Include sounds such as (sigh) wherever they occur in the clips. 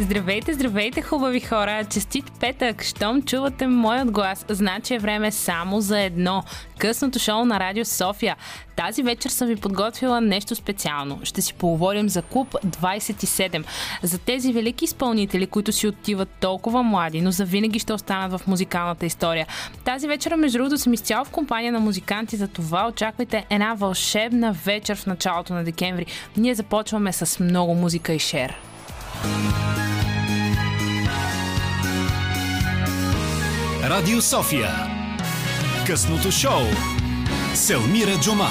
Здравейте, здравейте, хубави хора! Честит петък! Щом чувате моят глас, значи е време само за едно. Късното шоу на Радио София. Тази вечер съм ви подготвила нещо специално. Ще си поговорим за клуб 27. За тези велики изпълнители, които си отиват толкова млади, но завинаги ще останат в музикалната история. Тази вечер, между другото, съм изцяло в компания на музиканти, за това очаквайте една вълшебна вечер в началото на декември. Ние започваме с много музика и шер. Радио София. Късното шоу. Селмира Джума.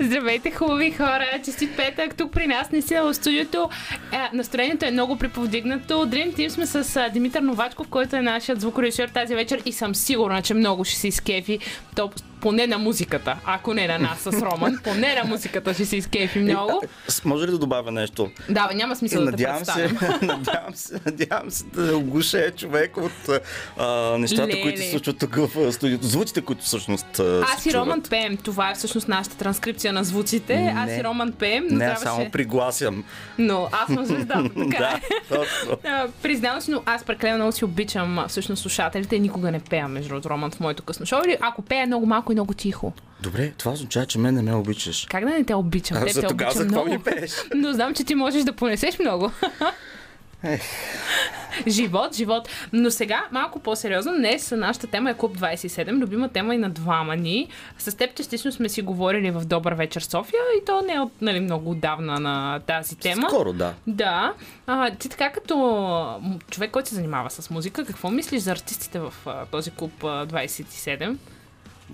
Здравейте, хубави хора! Честит петък тук при нас, не си в студиото. Е, настроението е много приповдигнато. Dream Team сме с а, Димитър Новачков, който е нашият звукорежисьор тази вечер и съм сигурна, че много ще се изкефи. То, поне на музиката, ако не на нас с Роман, поне на музиката ще се изкефи много. С- Може ли да добавя нещо? Да, бе, няма смисъл да те Надявам се, (laughs) надявам се, надявам се да оглуша човек от а, нещата, Леле. които се случват тук в студиото. Звуците, които всъщност Аз се и Роман пеем. Това е всъщност нашата транскрипция на звуците. Аз Не. и Роман пеем, но Не, аз трябваше... само пригласям. Но аз съм звездата, (laughs) така да, е. точно. Признавам си, но аз прекалено много си обичам всъщност слушателите никога не пея между Роман в моето късно шоу. Ако пея много малко и много тихо. Добре, това означава, че мен не ме обичаш. Как да не те обичам? А Те за тогава за какво ми пееш? Но знам, че ти можеш да понесеш много. живот, живот. Но сега, малко по-сериозно, днес нашата тема е Клуб 27, любима тема и на двама ни. С теб частично сме си говорили в Добър вечер София и то не е от, нали, много отдавна на тази тема. Скоро, да. Да. А, ти така като човек, който се занимава с музика, какво мислиш за артистите в а, този клуб а, 27?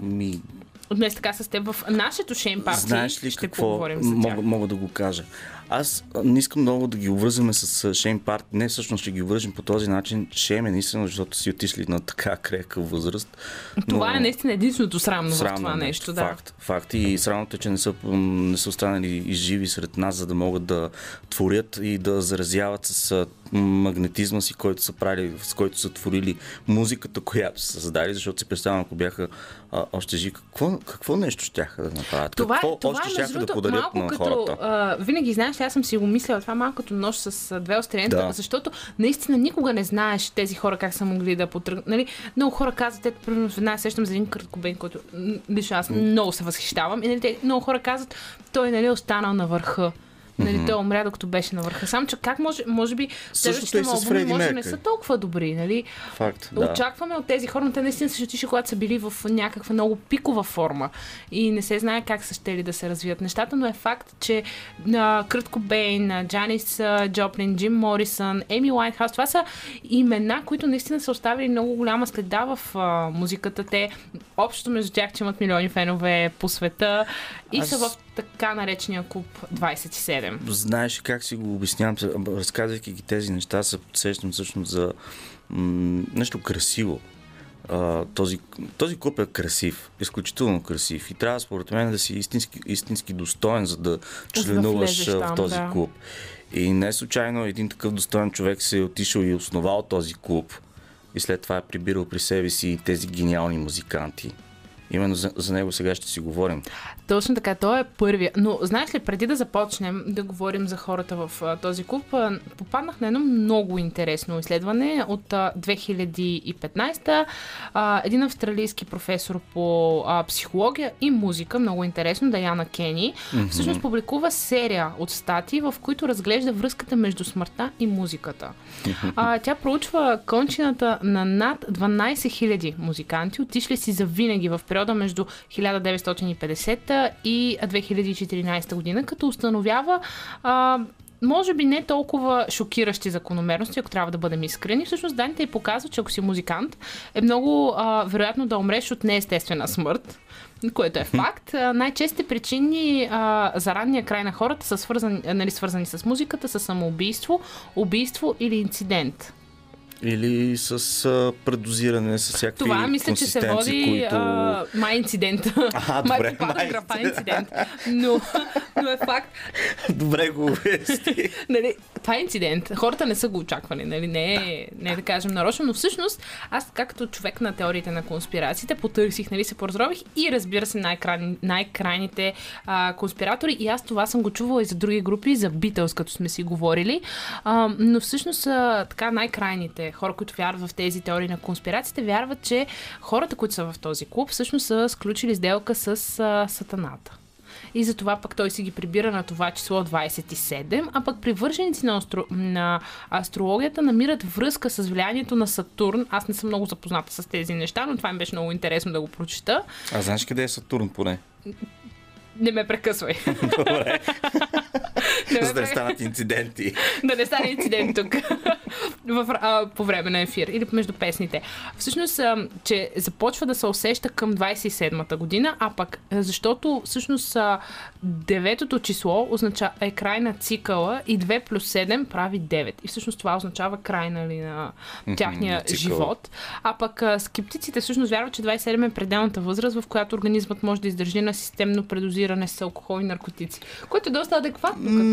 Ми, Днес така с теб в нашето шейн парти знаеш ли ще какво мога, мога да го кажа? Аз не искам много да ги обвързваме с Шейн Парт. Не, всъщност ще ги обвържем по този начин. Шейм е наистина, защото си отишли на така (laughs) крехка възраст. Това но- е наистина единственото срамно, в Срамно това нещо, нещо. Да. Факт, факт. И срамното е, че не са, не са останали и живи сред нас, за да могат да творят и да заразяват с магнетизма си, който са правили, с който са творили музиката, която са създали, защото си представям, ако бяха а, още живи, какво, какво нещо щяха да направят? Това, какво е- това още е, щяха между да подарят малко на като, хората? А, винаги знаеш, аз съм си го мислила това малко като нож с две острията, Да. защото наистина никога не знаеш тези хора как са могли да потръгнат. Нали? Много хора казват, ето, примерно, веднага сещам за един Кърт Кобейн, който лично аз много се възхищавам. И нали, те, много хора казват, той нали, е останал на върха. Нали, той умря докато беше на върха. Само, че как може, може би, следващите е му албуми може да не са толкова добри. Нали? Факт, Да. Очакваме от тези хора, но те наистина са отишли, когато са били в някаква много пикова форма и не се знае как са щели да се развият нещата, но е факт, че на Крът Кобейн, Джанис Джоплин, Джим Морисън, Еми Уайтхаус, това са имена, които наистина са оставили много голяма следа в а, музиката. Те, общо между тях, че имат милиони фенове по света и Аз- са в така наречения клуб 27. Знаеш как си го обяснявам, разказвайки ги тези неща, се сещам всъщност за м- нещо красиво. А, този, този клуб е красив, изключително красив и трябва според мен да си истински, истински достоен, за да членуваш влезеш а, там, в този да. клуб. И не случайно един такъв достоен човек се е отишъл и основал този клуб и след това е прибирал при себе си тези гениални музиканти. Именно за, за него сега ще си говорим. Точно така, той е първия. Но знаеш ли, преди да започнем да говорим за хората в а, този клуб, а, попаднах на едно много интересно изследване от а, 2015. А, един австралийски професор по а, психология и музика, много интересно, Даяна Кени, всъщност публикува серия от статии, в които разглежда връзката между смъртта и музиката. А, (laughs) тя проучва кончината на над 12 000 музиканти, отишли си за винаги в периода между 1950 и 2014 година, като установява а, може би не толкова шокиращи закономерности, ако трябва да бъдем искрени. Всъщност данните и показват, че ако си музикант, е много а, вероятно да умреш от неестествена смърт, което е факт. А, най-честите причини а, за ранния край на хората са свързани, нали, свързани с музиката, с самоубийство, убийство или инцидент. Или с а, предозиране, с всякакви Това мисля, че се води които... а, май инцидент. А, добре, май графа инцидент. Но, Но е факт. Добре го увести. нали, това е инцидент. Хората не са го очаквали. Нали? Не, е, не е да кажем нарочно, но всъщност аз както човек на теориите на конспирациите потърсих, нали, се поразрових и разбира се най-крайни, най-крайните а, конспиратори и аз това съм го чувала и за други групи, за Битълс, като сме си говорили. А, но всъщност а, така най-крайните хора, които вярват в тези теории на конспирациите, вярват, че хората, които са в този клуб, всъщност са сключили сделка с а, сатаната. И затова пък той си ги прибира на това число 27, а пък привърженици на, астро... на астрологията намират връзка с влиянието на Сатурн. Аз не съм много запозната с тези неща, но това ми беше много интересно да го прочита. А знаеш къде е Сатурн поне? Не ме прекъсвай. (laughs) Добре. (laughs) Не За да не станат инциденти. да не стане инцидент тук (laughs) в, а, по време на ефир или между песните. Всъщност, а, че започва да се усеща към 27-та година, а пък защото всъщност а, деветото число означава, е край на цикъла и 2 плюс 7 прави 9. И всъщност това означава край нали, на тяхния живот. А пък а, скептиците всъщност вярват, че 27 е пределната възраст, в която организмът може да издържи на системно предозиране с алкохол и наркотици. Което е доста адекватно. Като...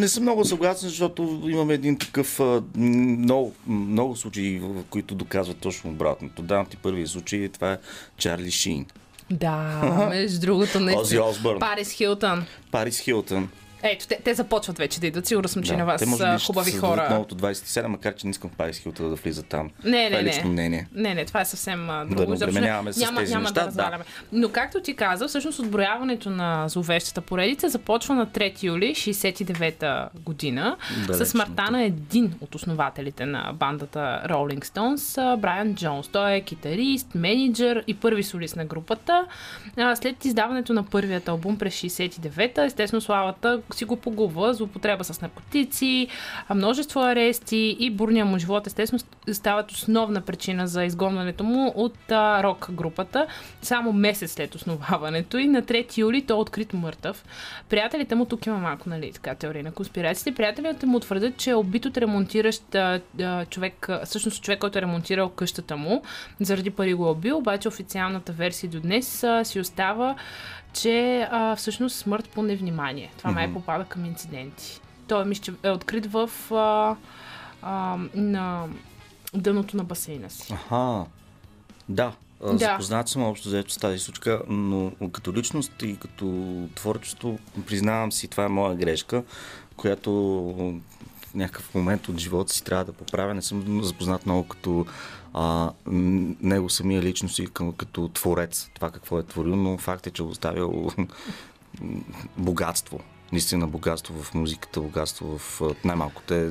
Не съм много съгласен, защото имаме един такъв много, много случаи, в които доказват точно обратното. Давам ти първия случай, това е Чарли Шин. Да, (laughs) между другото, не. Ози Осбърн. Парис Хилтън. Парис Хилтън. Ето, те, те започват вече да идват. Сигурна съм, че на вас са хубави хора. новото 27, макар че не искам Парис Хилтън да влиза там. Не, това не, е лично не. мнение. Не, не, това е съвсем а, друго. не Изобщо няма, няма неща, да да. разваляме. Но както ти каза, всъщност отброяването на зловещата поредица започва на 3 юли 69-та година Далеч, с смъртта на един от основателите на бандата Rolling Stones, Брайан Джонс. Той е китарист, менеджер и първи солист на групата. След издаването на първият албум през 69-та, естествено славата си го погубва, злоупотреба с наркотици, множество арести и бурния му живот, естествено, стават основна причина за изгонването му от а, рок групата. Само месец след основаването и на 3 юли той е открит мъртъв. Приятелите му, тук има малко, нали, така теория на конспирациите, приятелите му твърдят, че е убит от ремонтиращ а, а, човек, а, всъщност човек, който е ремонтирал къщата му, заради пари го е убил, обаче официалната версия до днес а, си остава, че а, всъщност смърт по невнимание. Това май попада към инциденти. Той мисля, че е открит в а, а, на дъното на басейна си. Аха. Да. Да. Запознат съм общо заето с тази случка, но като личност и като творчество признавам си, това е моя грешка, която в някакъв момент от живота си трябва да поправя. Не съм запознат много като а, него самия личност и към, като творец, това какво е творил, но факт е, че оставил (laughs) богатство. Наистина богатство в музиката, богатство в а, най-малкото е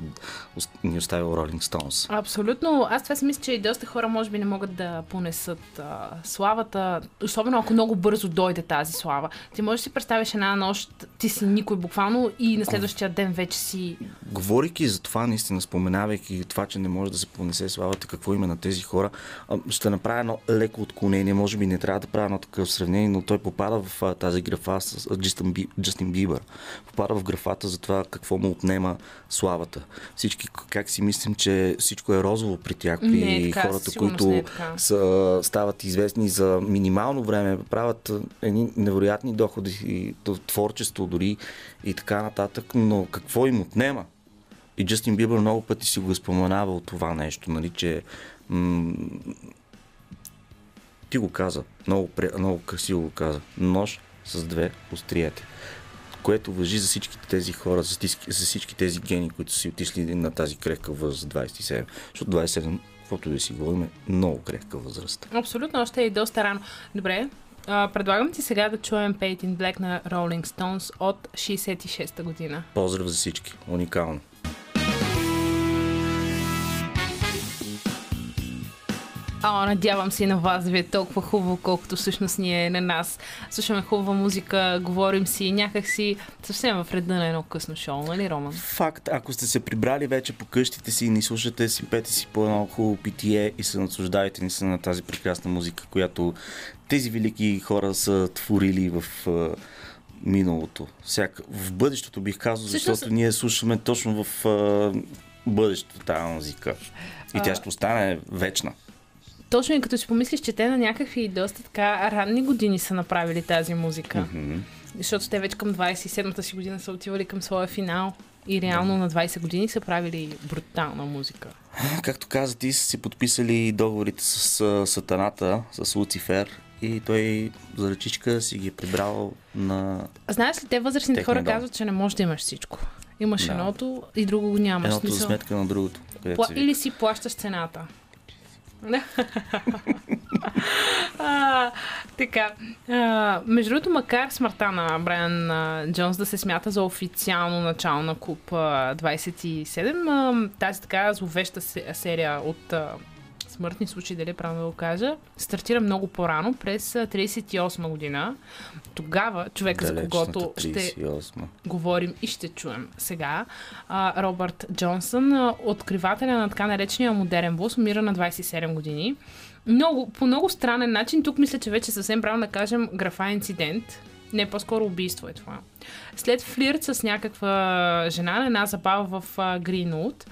ос- ни оставил Rolling Stones. Абсолютно. Аз това си мисля, че и доста хора може би не могат да понесат а, славата, особено ако много бързо дойде тази слава. Ти можеш да си представиш една нощ, ти си никой буквално и на следващия ден вече си... Говорейки за това, наистина, споменавайки това, че не може да се понесе славата, какво има на тези хора, ще направя едно леко отклонение. Може би не трябва да правя едно такъв сравнение, но той попада в тази графа с Джастин, Би, Джастин Бибър. Попада в графата за това какво му отнема славата. Всички как си мислим, че всичко е розово при тях, при Не така, хората, които е така. са, стават известни за минимално време, правят едни невероятни доходи творчество дори и така нататък, но какво им отнема? И Джастин Бибър много пъти си го е споменавал това нещо, нали, че м- ти го каза, много, много красиво го каза. Нож с две остриете. Което въжи за всички тези хора, за, тиски, за всички тези гени, които си отишли на тази крехка възраст 27. Защото 27, каквото да си говорим, е много крехка възраст. Абсолютно, още е и доста рано. Добре, а, предлагам ти сега да чуем Paint in Black на Rolling Stones от 66-та година. Поздрав за всички. Уникално. О, надявам се и на вас ви е толкова хубаво, колкото всъщност ни е на нас. Слушаме хубава музика, говорим си, някак си съвсем в реда на едно късно шоу, нали, Роман? Факт, ако сте се прибрали вече по къщите си и ни слушате, си пете си по едно хубаво питие и се наслаждавайте ни се на тази прекрасна музика, която тези велики хора са творили в а, миналото. Всяка, в бъдещето бих казал, защото ние слушаме точно в а, бъдещето тази музика. И тя ще остане вечна. Точно и като си помислиш, че те на някакви доста така ранни години са направили тази музика. Мгм. Защото те вече към 27-та си година са отивали към своя финал. И реално на 20 години са правили брутална музика. Както каза, ти са си подписали договорите с Сатаната, с Луцифер и той за ръчичка си ги е прибрал на... Знаеш ли, те възрастните хора дом. казват, че не можеш да имаш всичко. Имаш Да. едното и друго го нямаш. едното за сметка на другото. Пла... Или си плащаш цената. Така. А, между другото, макар смъртта на Брайан а, Джонс да се смята за официално начало на клуб а, 27, а, тази така зловеща се- серия от а, смъртни случаи, дали е правилно да го кажа, стартира много по-рано, през а, 38 година. Тогава човека, за когото ще 38. говорим и ще чуем сега. А, Робърт Джонсън, откривателя на така наречения модерен блуз, умира на 27 години. Много, по много странен начин, тук мисля, че вече съвсем правилно да кажем графа инцидент. Не, по-скоро убийство е това. След флирт с някаква жена на една забава в Гринвуд,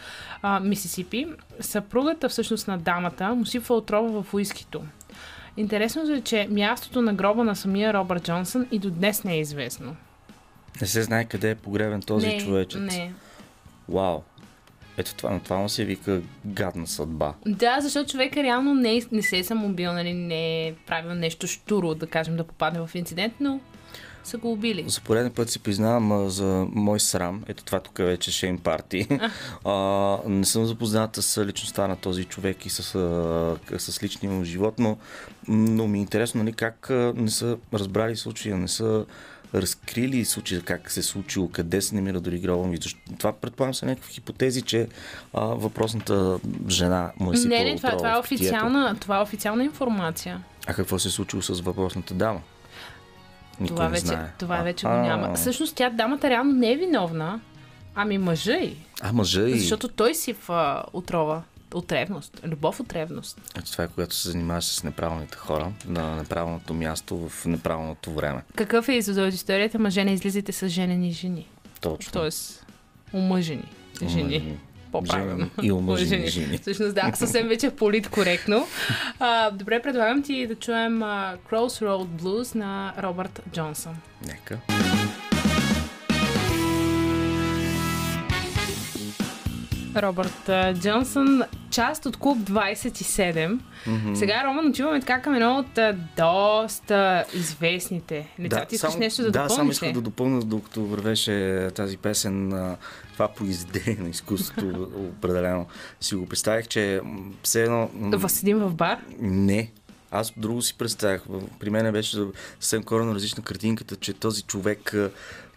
Мисисипи, съпругата всъщност на дамата му сипва отрова в уискито. Интересното е, че мястото на гроба на самия Робърт Джонсън и до днес не е известно. Не се знае къде е погребен този не, човечец. Не. Вау. Ето това, на това му се вика гадна съдба. Да, защото човека реално не, не се е самоубил, нали, не е правил нещо штуро, да кажем, да попадне в инцидент, но са го убили. За пореден път си признавам а, за мой срам. Ето това тук вече шейм парти. (laughs) а, не съм запозната с личността на този човек и с, а, с личния му живот, но, но ми е интересно нали, как не са разбрали случая, не са разкрили случая, как се е случило, къде се намира дори. Защо- Това предполагам са някакви хипотези, че а, въпросната жена му е сипала не, не, това, това, е официална, това е официална информация. А какво се е случило с въпросната дама? Никой това вече, знае. това А, вече го няма. Всъщност тя, дамата, реално не е виновна, ами мъжа й. А, мъжа и... Защото той си в а, отрова. От ревност. Любов от ревност. Ето това е когато се занимаваш с неправилните хора на неправилното място в неправилното време. Какъв е изводът от историята? Мъже не излизайте с женени жени. Точно. Тоест, омъжени жени. Омъжени. По-правилно. И омъжени жени. Всъщност, да, съвсем вече политкоректно. А, добре, предлагам ти да чуем а, Crossroad Blues на Робърт Джонсън. Нека. Робърт Джонсън, част от клуб 27. Mm-hmm. Сега, Роман, отиваме така към едно от доста известните лица. ти искаш нещо да, да, допълниш? само ли? исках да допълня, докато вървеше тази песен, това произведение (laughs) на изкуството, определено си го представих, че все едно... Да седим в бар? Не. Аз друго си представях. В- При мен беше съвсем коренно различна картинката, че този човек...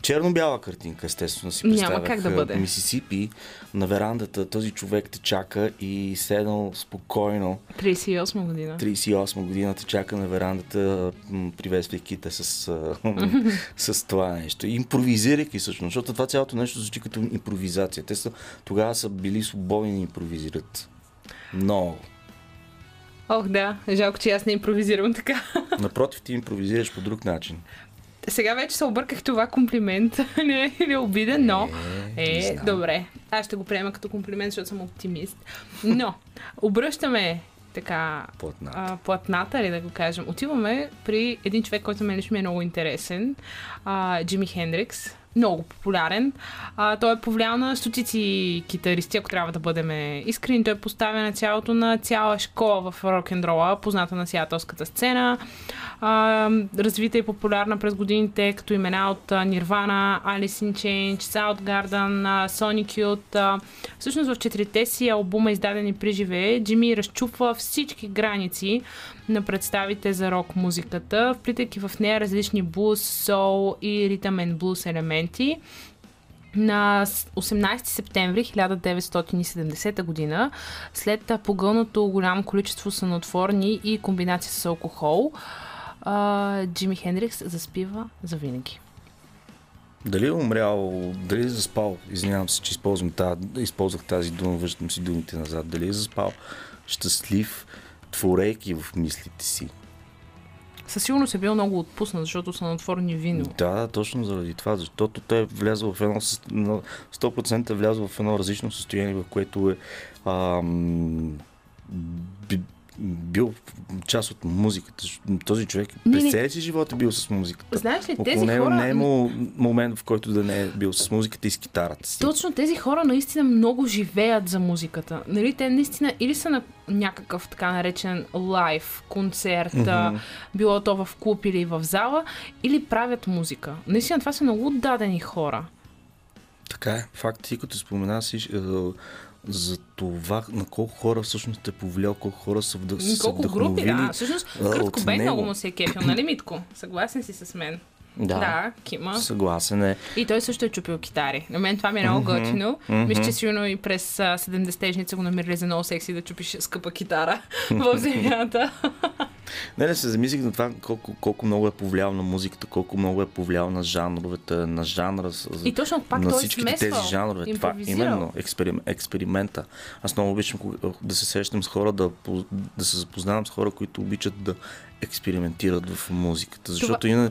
Черно-бяла картинка, естествено си Няма представях. как да бъде. Мисисипи, на верандата, този човек те чака и седнал спокойно. 38 година. 38 година те чака на верандата, приветствайки те с, (laughs) с това нещо. Импровизирайки всъщност, защото това цялото нещо звучи като импровизация. Те са, тогава са били свободни да импровизират. Много. Ох, да. Жалко, че аз не импровизирам така. Напротив, ти импровизираш по друг начин. Сега вече се обърках това комплимент. (laughs) не е или обиден, но... Е, не Е, добре. Аз ще го приема като комплимент, защото съм оптимист. Но, обръщаме така Платната. а, платната, ли да го кажем. Отиваме при един човек, който мен лично ми е много интересен. А, Джими Хендрикс. Много популярен. А, той е повлиял на стотици китаристи, ако трябва да бъдем искрени. Той поставя началото на цяла школа в рок-н-рола, позната на сиатълската сцена. А, развита и популярна през годините, като имена от Nirvana, Alice in Chains, Soundgarden, Sonic Youth. Всъщност в четирите си албума, издадени при живее, Джими разчупва всички граници на представите за рок музиката, вплитайки в нея различни блуз, сол и ритъмен блуз елементи. На с- 18 септември 1970 година, след погълното голямо количество сънотворни и комбинация с алкохол, а, Джими Хендрикс заспива завинаги. Дали е умрял, дали е заспал, извинявам се, че използвам тази, използвах тази дума, връщам си думите назад, дали е заспал щастлив, творейки в мислите си. Със сигурност е бил много отпуснат, защото сънотворни вино. Да, да, точно заради това, защото той е влязъл в едно, със- на 100% е влязъл в едно различно състояние, в което е ам, бил част от музиката. Този човек Не, през целия си живот е бил с музиката. Знаеш ли, Около тези него хора... не е имало момент, в който да не е бил с музиката и с китарата си. Точно тези хора наистина много живеят за музиката. Нали, те наистина или са на някакъв така наречен лайв концерт, mm-hmm. било то в клуб или в зала, или правят музика. Наистина това са много отдадени хора. Така е. Факт, ти като спомена си е, за това на колко хора всъщност те повлиял, колко хора са, вдъх, са Колко групи, вдъхновили. да. Всъщност, от Кобейн много му се е кефил, нали, Митко? Съгласен си с мен. Да. да Кима. Съгласен е. И той също е чупил китари. На мен това ми е много готино. Мисля, че сигурно и през а, 70-те са го намерили за много секси да чупиш скъпа китара (laughs) в земята. (laughs) Не, не се замислих на това колко, колко много е повлиял на музиката, колко много е повлиял на жанровете, на жанра. И точно пак на той е всичките смесвал, тези жанрове. Това импровизирал. именно експерим, експеримента. Аз много обичам да се срещам с хора, да, да се запознавам с хора, които обичат да експериментират в музиката. Защото именно,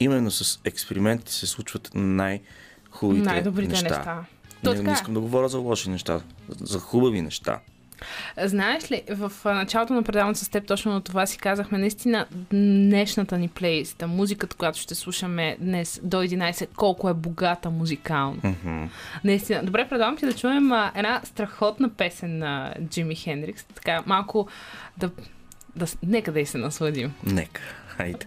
именно с експериментите се случват най-хубавите Най-добрите неща. неща. То Не, не е. искам да говоря за лоши неща, за хубави неща. Знаеш ли, в началото на предаването с теб точно на това си казахме, наистина днешната ни плейлиста, музиката, която ще слушаме днес до 11, колко е богата музикално. Мгм. Наистина. Добре, предлагам ти да чуем а, една страхотна песен на Джими Хендрикс. Така, малко да, да... Нека да и се насладим. Нека, хайде.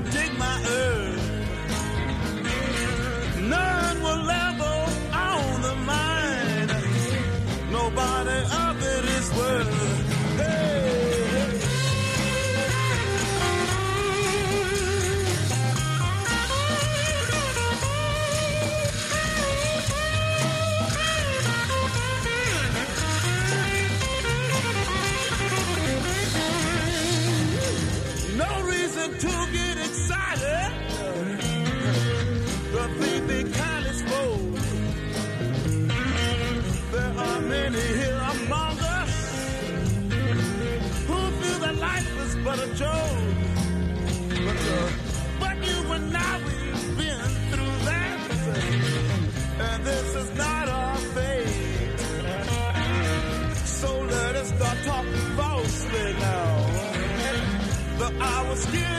skin.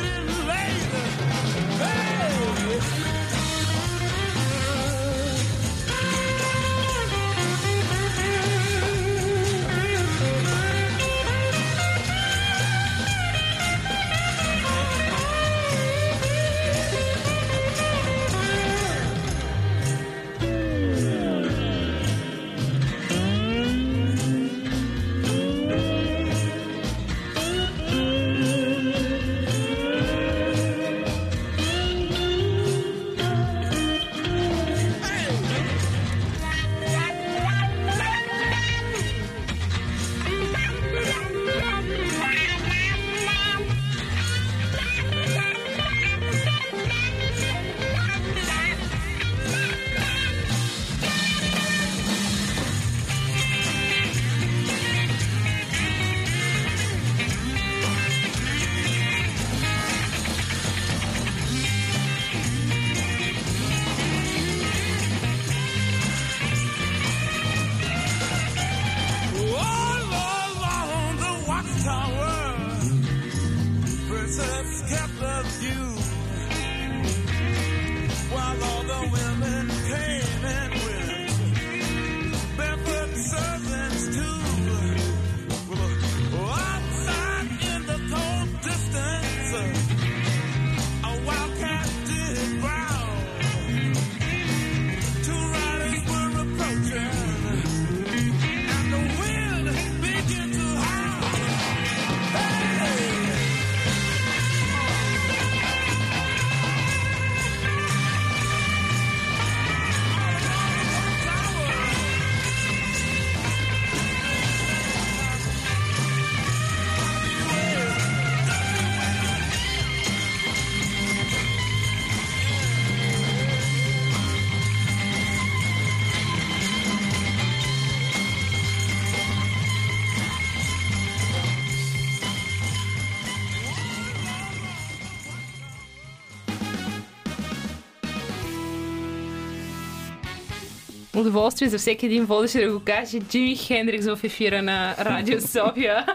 Удоволствие за всеки един водещ да го каже Джими Хендрикс в ефира на Радио (laughs) София.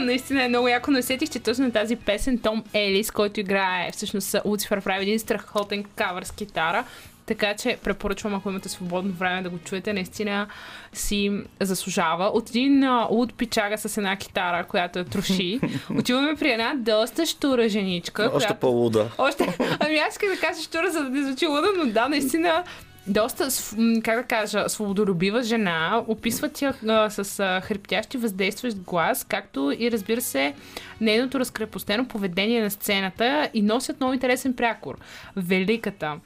Наистина е много яко, но усетих, че точно тази песен Том Елис, който играе, всъщност Луцифер прави един страхотен кавър с китара. Така че препоръчвам, ако имате свободно време да го чуете, наистина си заслужава. От един луд пичага с една китара, която я троши. (laughs) Отиваме при една доста штура женичка. Още която... по-луда. Още. Ами аз исках да кажа штура, за да не звучи луда, но да, наистина доста, как да кажа, свободолюбива жена. Описват я а, с а, хриптящи въздействащ глас, както и разбира се нейното разкрепостено поведение на сцената и носят много интересен прякор. Великата.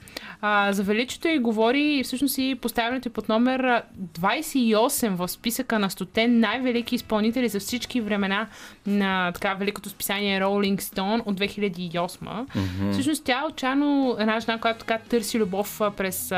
А, за величието и говори и всъщност и поставянето под номер а, 28 в списъка на 100 най-велики изпълнители за всички времена на така великото списание Rolling Stone от 2008. Mm-hmm. Всъщност тя е отчаяно една жена, която така търси любов през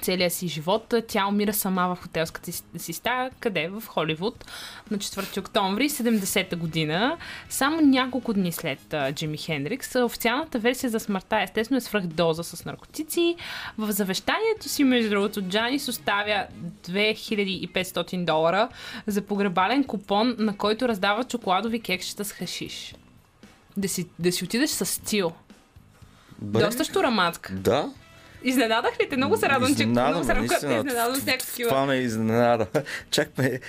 целия си живот. Тя умира сама в хотелската си, стая, къде? В Холивуд, на 4 октомври 70-та година, само няколко дни след а, Джими Хендрикс. Официалната версия за смъртта естествено е свръхдоза с наркотици. В завещанието си, между другото, Джанис оставя 2500 долара за погребален купон, на който раздава чоколадови кекчета с хашиш. Да си, да си отидеш с стил. Бре, Доста штура матка. Да. Изненадах ли те? Много се радвам, че много се радвам, наистина. изненадам с някакви такива. Това ме изненада. (laughs) Чак ме...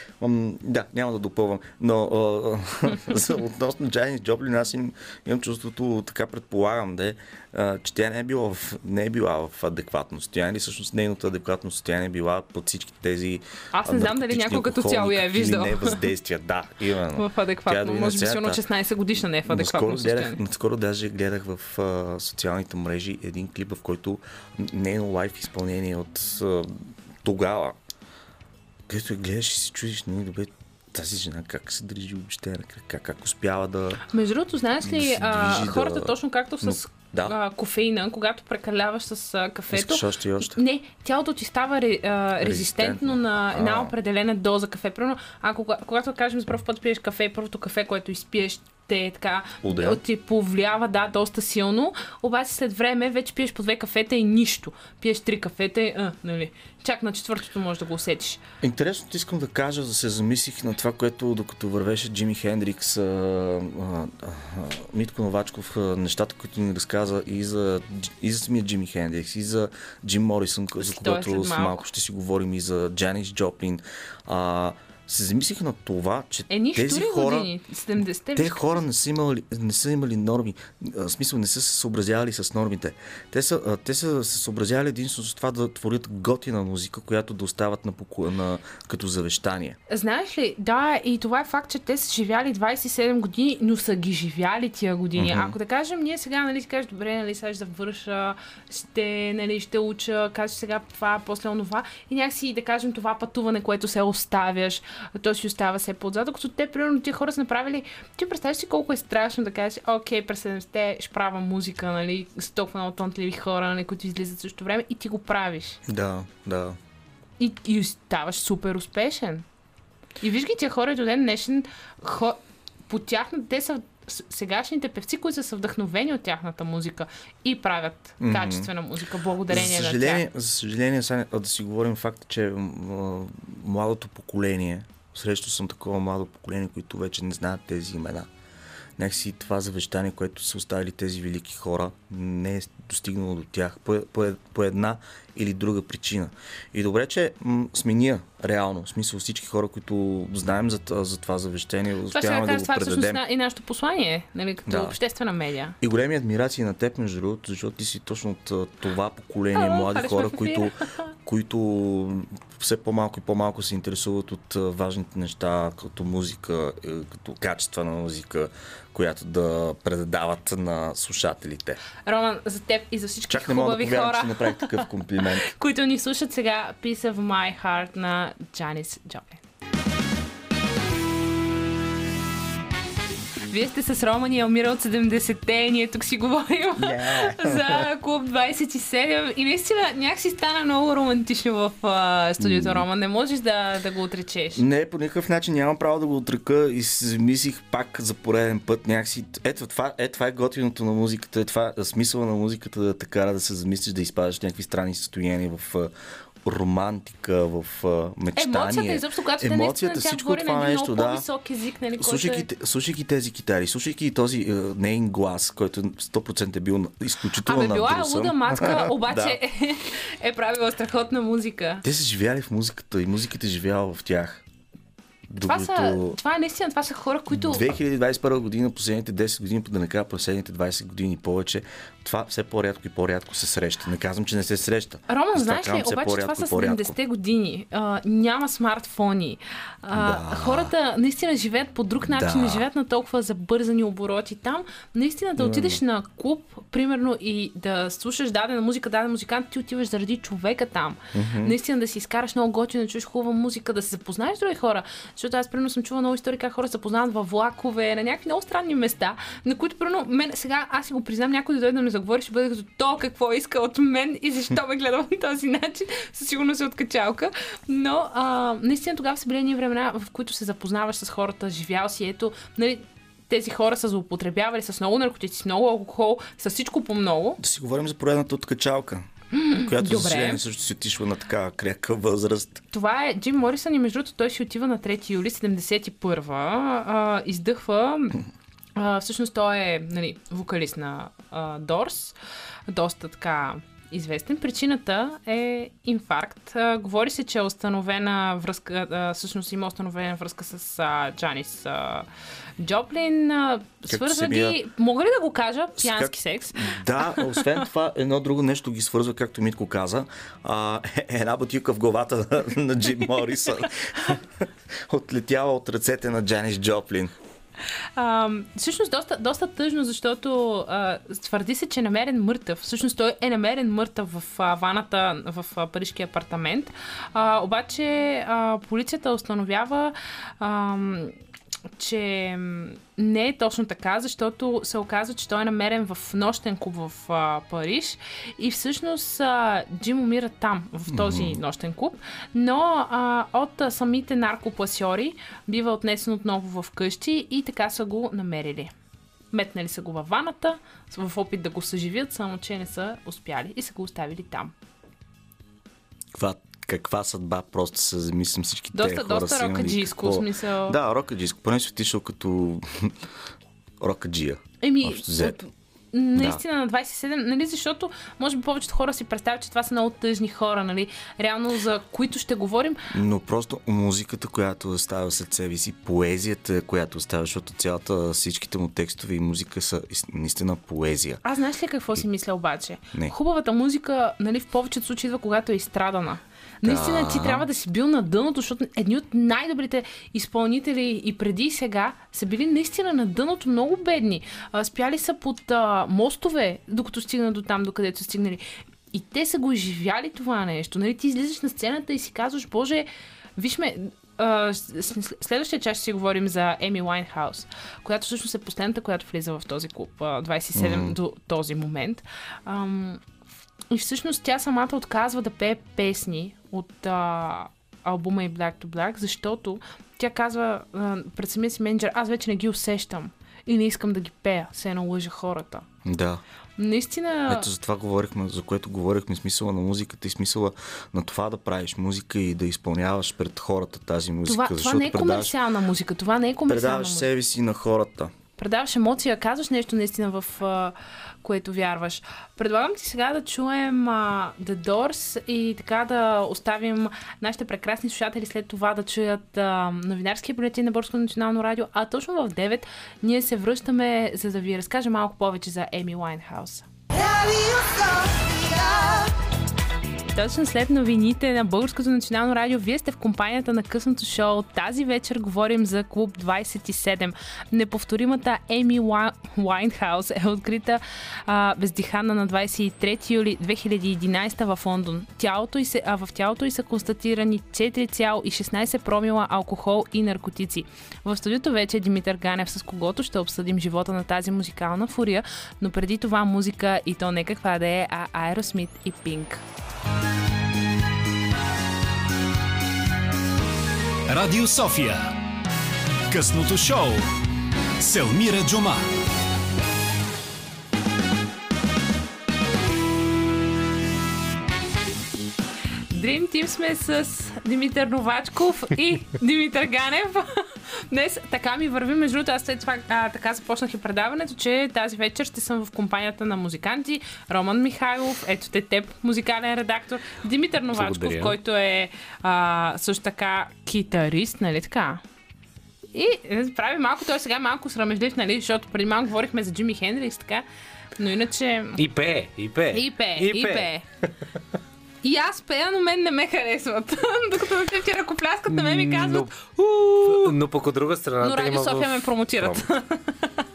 Да, няма да допълвам. Но (laughs) относно Джайнис Джоплин, аз им, имам чувството, така предполагам, де, а, че тя не е, била в, не е била в адекватно състояние. Всъщност нейното адекватно състояние е била под всички тези Аз не знам дали някой като цяло я е виждал. не въздействия. Да, именно. В Тя адекватно. дори Може би сигурно сцената- 16 годишна не е в Наскоро адекватно гледах, състояние. наскоро даже гледах в а, социалните мрежи един клип, в който нейно лайф изпълнение от а, тогава, където гледаш и си чудиш, нали, добре, тази жена как се държи въобще на крака, как успява да... Между другото, знаеш да ли, се а, хората да- точно както с да. а, кофеина, когато прекаляваш с а, кафето, Искаш още и още. Не, тялото ти става ре, а, резистентно на една А. определена доза кафе. Примерно, ако кога- когато кажем за първ път пиеш кафе, първото кафе, което изпиеш, те така Удря. ти повлиява, да, доста силно. Обаче след време вече пиеш по две кафета и нищо. Пиеш три кафета и, а, нали. Чак на четвъртото можеш да го усетиш. Интересното искам да кажа, да се замислих на това, което докато вървеше Джими Хендрикс, а, а, а, Митко Новачков, а, нещата, които ни разказа и за, и за самия Джими Хендрикс, и за Джим Морисън, за когото малко. малко ще си говорим, и за Джанис Джоплин. А, се замислих на това, че Е, тези хора... години? 70-те Те хора не са, имали, не са имали норми. В смисъл, не са се съобразявали с нормите. Те са, те са се съобразявали единствено с това да творят готина музика, която да остават на, поко- на, като завещание. Знаеш ли, да, и това е факт, че те са живяли 27 години, но са ги живяли тия години. Mm-hmm. Ако да кажем, ние сега, нали, си кажеш, добре, нали, сега ще завърша, ще, нали, ще уча, кажеш сега това, после онова, и някакси да кажем това пътуване, което се оставяш, то си остава все по-отзад, докато те, примерно, тия хора са направили, ти представяш си колко е страшно да кажеш, окей, през 70-те ще правя музика, нали, с толкова много тонтливи хора, нали, които излизат също време, и ти го правиш. Да, да. И, и ставаш супер успешен. И виж ги тия хора до ден днешен, хо... по тяхна, те са сегашните певци, които са вдъхновени от тяхната музика и правят качествена музика, благодарение за на съжаление, тях. за съжаление, сега да си говорим факта, че младото поколение, срещу съм такова младо поколение, които вече не знаят тези имена. Някакси това завещание, което са оставили тези велики хора, не е достигнало до тях по, по, по една или друга причина. И добре, че м, сме ние, реално, в смисъл всички хора, които знаем за, за това завещание, Това ще успяваме да го това е всъщност предадем. на- и нашето послание, нали, като Да. обществена медия. И големи адмирации на теб, между другото, защото ти си точно от това поколение Ало, млади хора, които, (laughs) които все по-малко и по-малко се интересуват от важните неща, като музика, е, като качествена музика, която да предават на слушателите. Роман, за теб и за всички Чак не мога да повярвам, че хора, направих такъв комплимент. (laughs) които ни слушат сега Piece of My Heart на Джанис Джоплин. Вие сте с Роман и Елмира от 70-те, ние тук си говорим за Клуб 27 и наистина някакси стана много романтично в а, студиото Роман. Не можеш да, да го отречеш. Не, по никакъв начин нямам право да го отрека и се замислих пак за пореден път някакси. Ето това, е, това е готиното на музиката, е това смисъла на музиката да те кара да се замислиш, да изпадаш някакви странни състояния в романтика, в мечтание. Емоцията, изобщо, когато Емоцията, наистина, всичко това на един нещо, да. по-висок език, нали, Слушайки, е... слушайки тези китари, слушайки този е, нейн глас, който 100% е бил изключително Абе, била е луда матка, (laughs) обаче Да. е, е правила страхотна музика. Те са живяли в музиката и музиката е живяла в тях. Това, са, това е наистина, това са хора, които... 2021 година, последните 10 години, да не кажа последните 20 години повече, това все по-рядко и по-рядко се среща. Не казвам, че не се среща. Роман, знаеш ли, обаче това по-рядко са и по-рядко. 70-те години. А, няма смартфони. А, Да. Хората наистина живеят по друг начин, Да. не живеят на толкова забързани обороти. Там наистина да отидеш на клуб, примерно, и да слушаш дадена музика, даден музикант, ти отиваш заради човека там. Наистина да си изкараш много готино, да чуеш хубава музика, да се запознаеш с други хора. Защото аз, примерно, съм чувала много истории как хора се познават във влакове, на някакви много странни места, на които, примерно, мен, сега аз си го признам, някой да дойде да ми заговори, ще бъде като то какво иска от мен и защо ме гледа по този начин. Със сигурност е от качалка. Но а, наистина тогава са били едни времена, в които се запознаваш с хората, живял си, ето, нали, тези хора са злоупотребявали с много наркотици, с много алкохол, с всичко по много. Да си говорим за поредната откачалка, която добре. за съжаление също си отишла на така кряка възраст. Това е Джим Морисън и между другото той си отива на 3 юли 71 а, издъхва а, всъщност той е нали, вокалист на а, Дорс, доста така известен. Причината е инфаркт. А, говори се, че е установена връзка, а, всъщност има установена връзка с а, Джанис а, Джоплин. А, свързва самия- ги, мога ли да го кажа, пиянски как- секс? Да, освен това, едно друго нещо ги свързва, както Митко каза. А, една бутилка в главата на, на Джим Морисън. (laughs) Отлетяла от ръцете на Джанис Джоплин. А, всъщност доста, доста тъжно, защото а, твърди се, че е намерен мъртъв. Всъщност той е намерен мъртъв в а, ваната в а, апартамент. А, обаче а, полицията установява а, че не е точно така, защото се оказва, че той е намерен в нощен клуб в а, Париж и всъщност а, Джим умира там, в този mm-hmm. нощен клуб, но а, от а, самите наркопласьори бива отнесен отново в къщи и така са го намерили. Метнали са го във ваната, в опит да го съживят, само че не са успяли и са го оставили там. Каква, каква съдба, просто се замислям всички Доста- тези хора доста рокаджийско, какво- смисъл- Да, рокаджийско. Поне си отишъл като (laughs) рокаджия. Еми, наистина на 27, нали, защото може би повечето хора си представят, че това са много тъжни хора, нали, реално за които ще говорим. Но просто музиката, която оставя след себе си, поезията, която оставя, защото цялата, всичките му текстове и музика са ис- наистина поезия. Аз знаеш ли какво си мисля обаче? Не. Хубавата музика, нали, в повечето случаи идва, когато е изстрадана. Наистина ти трябва да си бил на дъното, защото едни от най-добрите изпълнители и преди и сега са били наистина на дъното много бедни. А, спяли са под а, мостове, докато стигнат до там, докъдето са стигнали. И те са го изживяли това нещо. Нали? Ти излизаш на сцената и си казваш, Боже, виж ме, следващия час ще си говорим за Еми Уайнхаус, която всъщност е последната, която влиза в този клуб, а, 27 до този момент. Ам, и всъщност тя самата отказва да пее песни от а, албума и Black to Black, защото тя казва а, пред самия си менеджер, аз вече не ги усещам и не искам да ги пея, се едно лъжа хората. Да. Наистина, Ето за това говорихме, за което говорихме, смисъла на музиката и смисъла на това да правиш музика и да изпълняваш пред хората тази музика. това, това не е комерциална музика, това не е комерциална предаваш музика. себе си на хората. предаваш емоция, казваш нещо наистина в което вярваш. Предлагам ти сега да чуем а, The Doors и така да оставим нашите прекрасни слушатели след това да чуят а, новинарския бюлетин на Българското национално радио, а точно в 9 ние се връщаме, за да ви разкажем малко повече за Еми Уайнхаус. Точно след новините на Българското национално радио, вие сте в компанията на късното шоу. Тази вечер говорим за Клуб 27. Неповторимата Еми Уа- Уайнхаус е открита а, бездиханна на 23 юли 2011 в Лондон. Тялото се, а в тялото й са констатирани 4,16 промила алкохол и наркотици. В студиото вече е Димитър Ганев, с когото ще обсъдим живота на тази музикална фурия, но преди това музика и то не каква да е, а Аеросмит и Пинк. Радио София. Късното шоу. Селмира Джума. Dream Team сме с Димитър Новачков и (laughs) Димитър Ганев. Днес така ми върви. Между другото, аз след това а, така започнах и предаването, че тази вечер ще съм в компанията на музиканти. Роман Михайлов, ето те теб, музикален редактор. Димитър Новачков, Благодаря. който е а, също така китарист, нали така? И е, прави малко, той сега е малко срамежлив, нали, защото преди малко говорихме за Джими Хендрикс, така. Но иначе... И пее, и пее. И пее, и пее. (laughs) И аз пея, но мен не ме харесват. (laughs) Докато на те ти ръкопляскат, на мен ми казват, Но, но пък от друга страна. но Радио София в... ме промотират. (laughs)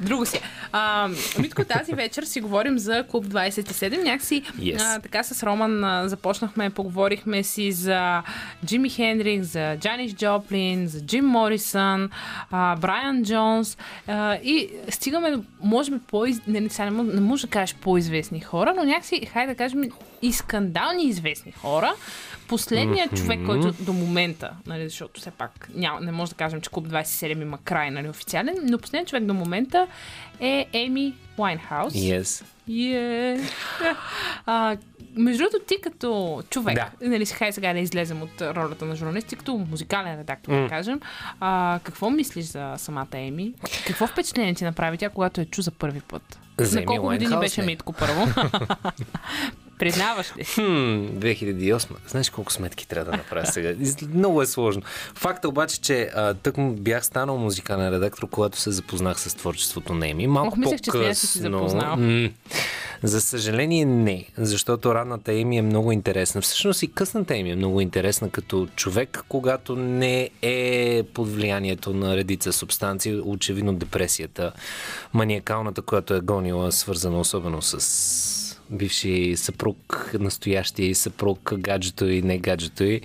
Друго си. А, Митко, тази вечер си говорим за Клуб 27. Някакси Yes. а, така с Роман а, започнахме, поговорихме си за Джими Хендрикс, за Джанис Джоплин, за Джим Морисън, а, Брайан Джонс а, и стигаме, до, може би, по не, не, не, мож- не може да кажеш по-известни хора, но някакси, хайде да кажем, и скандални известни хора. Последният човек, който до момента, нали, защото все пак няма, не може да кажем, че Клуб 27 има край нали, официален, но последният човек до момента е Еми Уайнхаус. Yes. Yeah. (laughs) А, между другото, ти като човек, Да. нали, хай сега да излезем от ролята на журналист, ти като музикален редактор, да кажем, а, какво мислиш за самата Еми? Какво впечатление ти направи тя, когато я чу за първи път? За На колко години беше? Митко първо? (laughs) Признаваш ли? Хм, 2008. Знаеш колко сметки трябва да направя сега? Много е сложно. Факта обаче, че а, тък му бях станал музикален редактор, когато се запознах с творчеството на Еми. Малко Ох, мислех, че по-късно. с нея си се запознал. м, за съжаление не, защото ранната Еми е много интересна. Всъщност и късната Еми е много интересна като човек, когато не е под влиянието на редица субстанции, очевидно депресията, маниакалната, която е гонила, свързана особено с бивши съпруг, настоящия и съпруг, гаджето и не гаджето и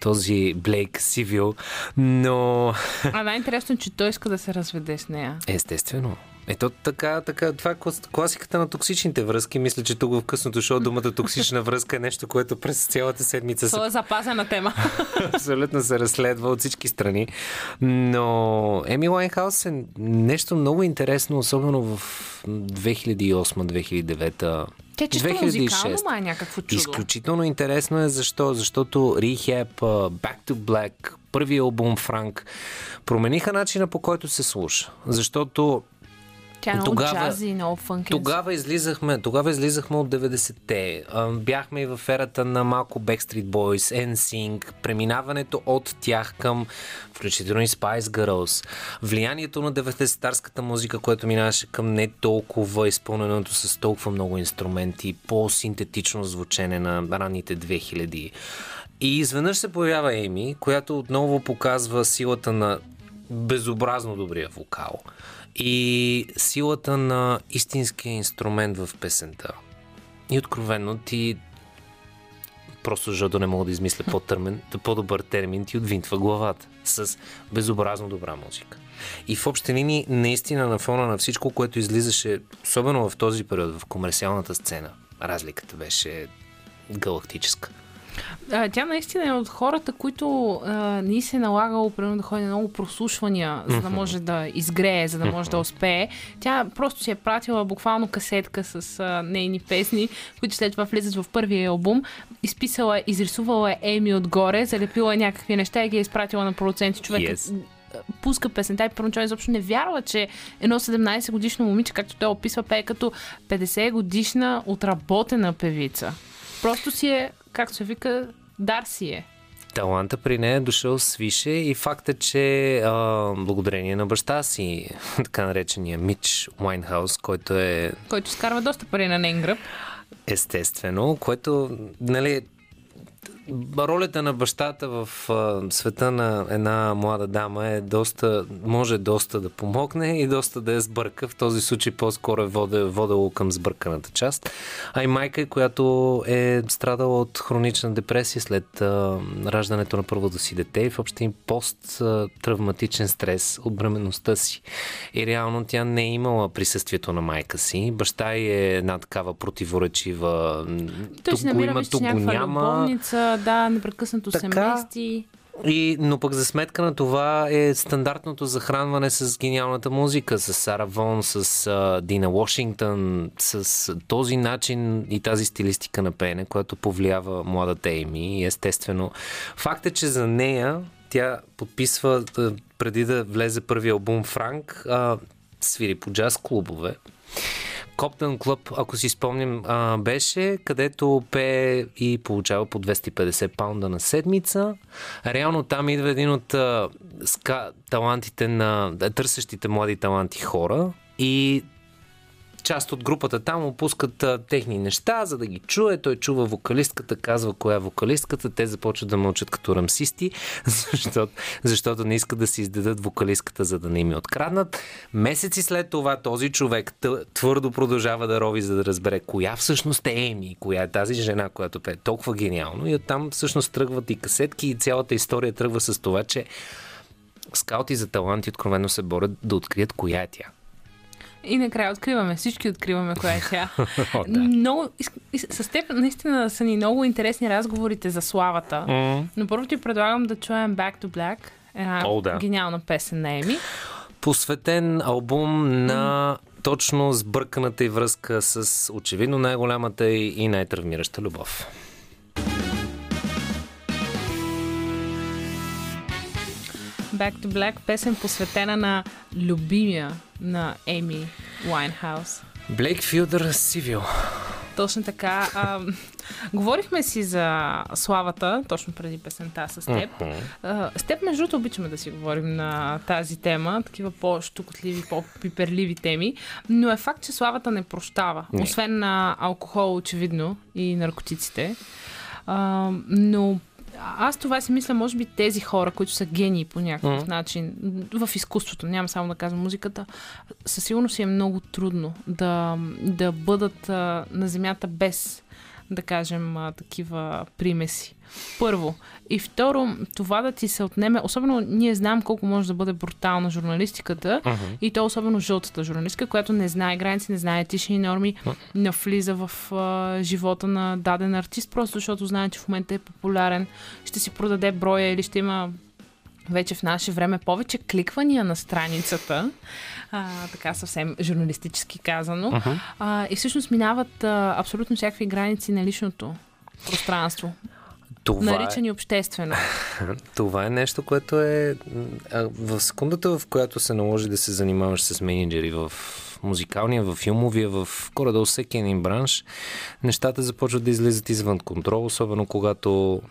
този Блейк Сивил, но А най-интересно че той иска да се разведе с нея. естествено. Ето така, така, това е клас- класиката на токсичните връзки. Мисля, че тук в късното шоу думата токсична връзка е нещо, което през цялата седмица се Това е запазена тема. (laughs) абсолютно се разследва от всички страни. Но Еми Лайнхаус е нещо много интересно, особено в 2008-2009. Тя чисто 2006. музикално е някакво чудо. Изключително интересно е защо? Защото Rehab, Back to Black, първият албум Франк промениха начина по който се слуша. Защото Тя е много Тогава- джази, много фънки. тогава излизахме, тогава излизахме от 90-те. А, Бяхме и в ерата на малко Backstreet Boys, NSYNC, преминаването от тях към включително и Spice Girls. Влиянието на 90-тарската музика, което минаваше към не толкова изпълненото с толкова много инструменти, по-синтетично звучене на ранните 2000. И изведнъж се появява Еми, която отново показва силата на безобразно добрия вокал и силата на истинския инструмент в песента. И откровенно ти просто защото не мога да измисля по-търмен, по-добър термин, ти отвинтва главата с безобразно добра музика. И в общи линии, наистина на фона на всичко, което излизаше, особено в този период, в комерциалната сцена, разликата беше галактическа. А, тя наистина е от хората, които а, ни се е налагало примерно да ходи на много прослушвания, за да може да изгрее, за да може да успее. Тя просто си е пратила буквално касетка с а, нейни песни, които след това влизат в първия албум. Изписала, изрисувала е Еми отгоре, залепила е някакви неща и ги е изпратила на продуценти. Човек Yes. пуска песента и първоначално изобщо не вярва, че едно 17 годишно момиче, както той описва, пее като 50 годишна отработена певица. Просто си е, както се вика, дар си е. Таланта при нея е дошъл свише и факта, че а, благодарение на баща си, (laughs) така наречения Мич Уайнхаус, който е Който скарва доста пари на нейн гръб. естествено, което, нали, ролята на бащата в света на една млада дама е доста, може доста да помогне и доста да я сбърка. В този случай по-скоро е воде, водело към сбърканата част. А и майка, която е страдала от хронична депресия след а, раждането на първото си дете и въобще им пост-травматичен стрес от бременността си. И реално тя не е имала присъствието на майка си. Баща е една такава противоречива. Той тук го има, тук го няма. любовница, да, непрекъснато се Така, мести. И, но пък за сметка на това е стандартното захранване с гениалната музика, с Сара Вон, с а, Дина Вашингтон, с този начин и тази стилистика на пеене, която повлиява младата Еми. Естествено, факт е, че за нея тя подписва преди да влезе първи албум Франк, а, свири по джаз клубове. Коптън Клъб, ако си спомням, а, беше, където пее и получава по 250 паунда на седмица. Реално там идва един от а, ска, талантите на търсещите млади таланти хора и част от групата там опускат а, техни неща, за да ги чуе. Той чува вокалистката, казва коя е вокалистката. Те започват да мълчат като рамсисти, (laughs) защото, защото не искат да си издадат вокалистката, за да не им откраднат. Месеци след това този човек твърдо продължава да рови, за да разбере коя всъщност е Еми, коя е тази жена, която пее толкова гениално. И оттам всъщност тръгват и касетки и цялата история тръгва с това, че скаути за таланти откровено се борят да открият коя е тя. И накрая откриваме, всички откриваме коя е тя. (laughs) О, да. Много, с теб наистина са ни много интересни разговорите за славата. М. Но първо ти предлагам да чуем Back to Black, една О, да. гениална песен на Еми. посветен албум на точно сбърканата и връзка с очевидно най-голямата и и най-травмираща любов. Back to Black, песен посветена на любимия на Еми Уайнхаус. Блейк Филдър Сивил. Точно така. А, говорихме си за славата, точно преди песента с теб. А, с теб, между другото, обичаме да си говорим на тази тема, такива по-штукотливи, по-пиперливи теми, но е факт, че славата не прощава. Не. Освен на алкохол, очевидно, и наркотиците. А, но аз това си мисля, може би тези хора, които са гении по някакъв Мгм. начин в изкуството, няма само да казвам музиката, със сигурност е много трудно да, да бъдат а, на земята без, да кажем, а, такива примеси. Първо. И второ, това да ти се отнеме, особено ние знаем колко може да бъде брутална журналистиката, и то особено жълтата журналистика, която не знае граници, не знае етични норми, навлиза в а, живота на даден артист, просто защото знае, че в момента е популярен, ще си продаде броя или ще има вече в наше време повече кликвания на страницата, а, така съвсем журналистически казано, uh-huh. а, и всъщност минават а, абсолютно всякакви граници на личното пространство, Това е, наричани обществено. (laughs) това е нещо, което е в секундата, в която се наложи да се занимаваш с менеджери в музикалния, в филмовия, в горе-долу всеки един бранш, нещата започват да излизат извън контрол, особено когато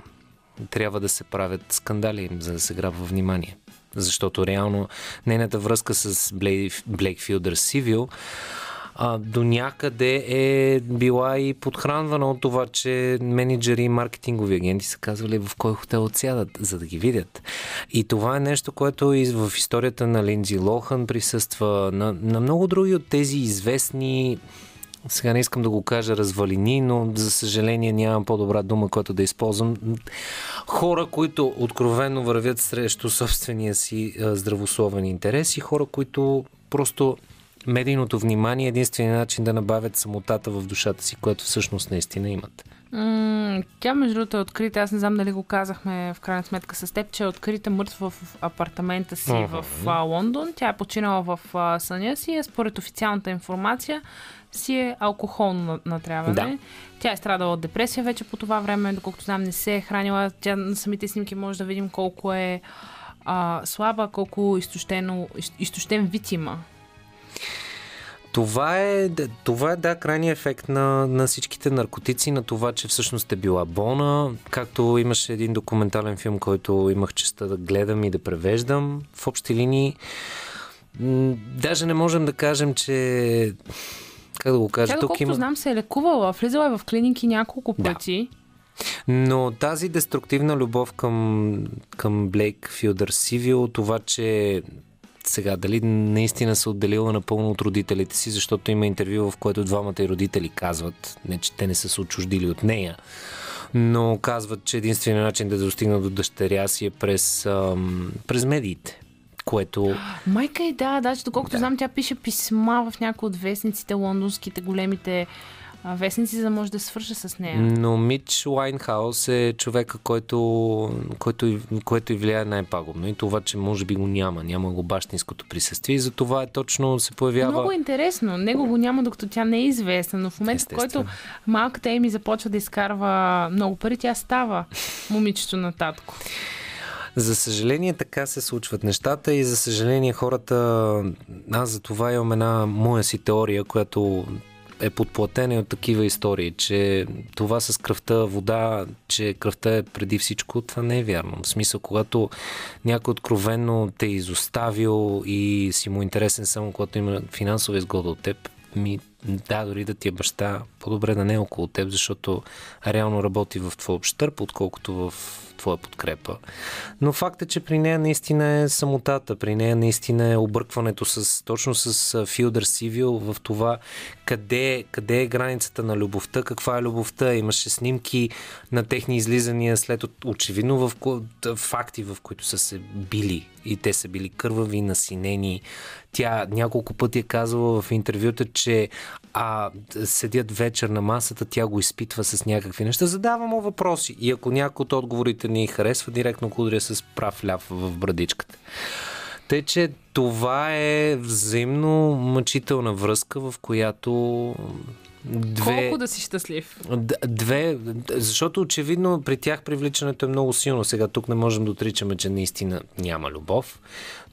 трябва да се правят скандали, за да се грабва внимание. Защото реално нейната връзка с Блей- Блейк Филдър Сивил а, до някъде е била и подхранвана от това, че менеджери и маркетингови агенти са казвали в кой хотел отсядат, за да ги видят. И това е нещо, което и в историята на Линдзи Лохан присъства, на, на много други от тези известни сега не искам да го кажа развалини, но за съжаление нямам по-добра дума, която да използвам. Хора, които откровенно вървят срещу собствения си здравословен интерес и хора, които просто медийното внимание е единствения начин да набавят самотата в душата си, която всъщност наистина имат. М, Тя, между другото, е открита. Аз не знам дали го казахме в крайна сметка с теб, че е открита мъртва в апартамента си Мгм. в а, Лондон. Тя е починала в а, съня си. и Според официалната информация си е алкохолно на- натряване. Да. Тя е страдала от депресия вече по това време. Доколкото знам, не се е хранила. Тя на самите снимки може да видим колко е а, слаба, колко изтощено, из- изтощен вид има. Това е, да- това е да, крайният ефект на, на всичките наркотици, на това, че всъщност е била болна. Както имаше един документален филм, който имах честа да гледам и да превеждам. В общи линии, даже не можем да кажем, че... Как да го кажа? Тя, Тук има... знам, се е лекувала. Влизала е в клиники няколко Да. пъти. Но тази деструктивна любов към, към Блейк Филдър Сивил, това, че сега дали наистина се отделила напълно от родителите си, защото има интервю, в което двамата и родители казват, не че те не са се отчуждили от нея, но казват, че единственият начин да достигнат до дъщеря си е през, ам, през медиите. Което Майка и да, даже доколкото Да. знам, тя пише писма в някои от вестниците, лондонските, големите вестници, за да може да свърша с нея. Но Мич Лайнхаус е човека, който, който, което и влияе най-пагубно. И това, че може би го няма. Няма го бащинското присъствие. И за това е точно се появява... Много интересно. Него го няма, докато тя не е известна, но в момента, в който малката Еми започва да изкарва много пари, тя става момичето на татко. За съжаление така се случват нещата и за съжаление хората... Аз за това имам една моя си теория, която е подплатена от такива истории, че това с кръвта, вода, че кръвта е преди всичко, това не е вярно. В смисъл, когато някой откровенно те е изоставил и си му интересен само когато има финансова изгода от теб, ми да, дори да ти е баща, по-добре да не е около теб, защото реално работи в твой общърп, отколкото в твоя подкрепа. Но факт е, че при нея наистина е самотата, при нея наистина е объркването с, точно с Филдър Сивил в това къде, къде е границата на любовта, каква е любовта. Имаше снимки на техни излизания след очевидно в факти, в които са се били и те са били кървави, насинени. Тя няколко пъти е казвала в интервюта, че а, седят вечер на масата, тя го изпитва с някакви неща. Задава му въпроси и ако някой от отговорите ни харесва, директно го с прав ляв в брадичката. Тъй, че това е взаимно мъчителна връзка, в която две... Колко да си щастлив. Две, защото очевидно при тях привличането е много силно. Сега тук не можем да отричаме, че наистина няма любов,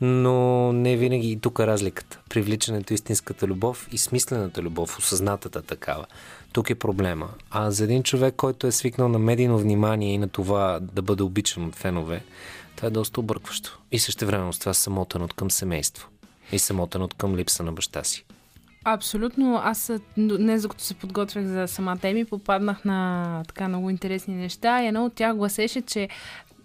но не винаги и тук е разликата. Привличането, истинската любов и смислената любов, осъзнатата такава. Тук е проблема. А за един човек, който е свикнал на медийно внимание и на това да бъде обичан от фенове, това е доста объркващо. И също време с това самотен от към семейство. И самотен от към липса на баща си. Абсолютно. Аз днес, докато се подготвях за самата Еми, попаднах на така много интересни неща и едно от тях гласеше, че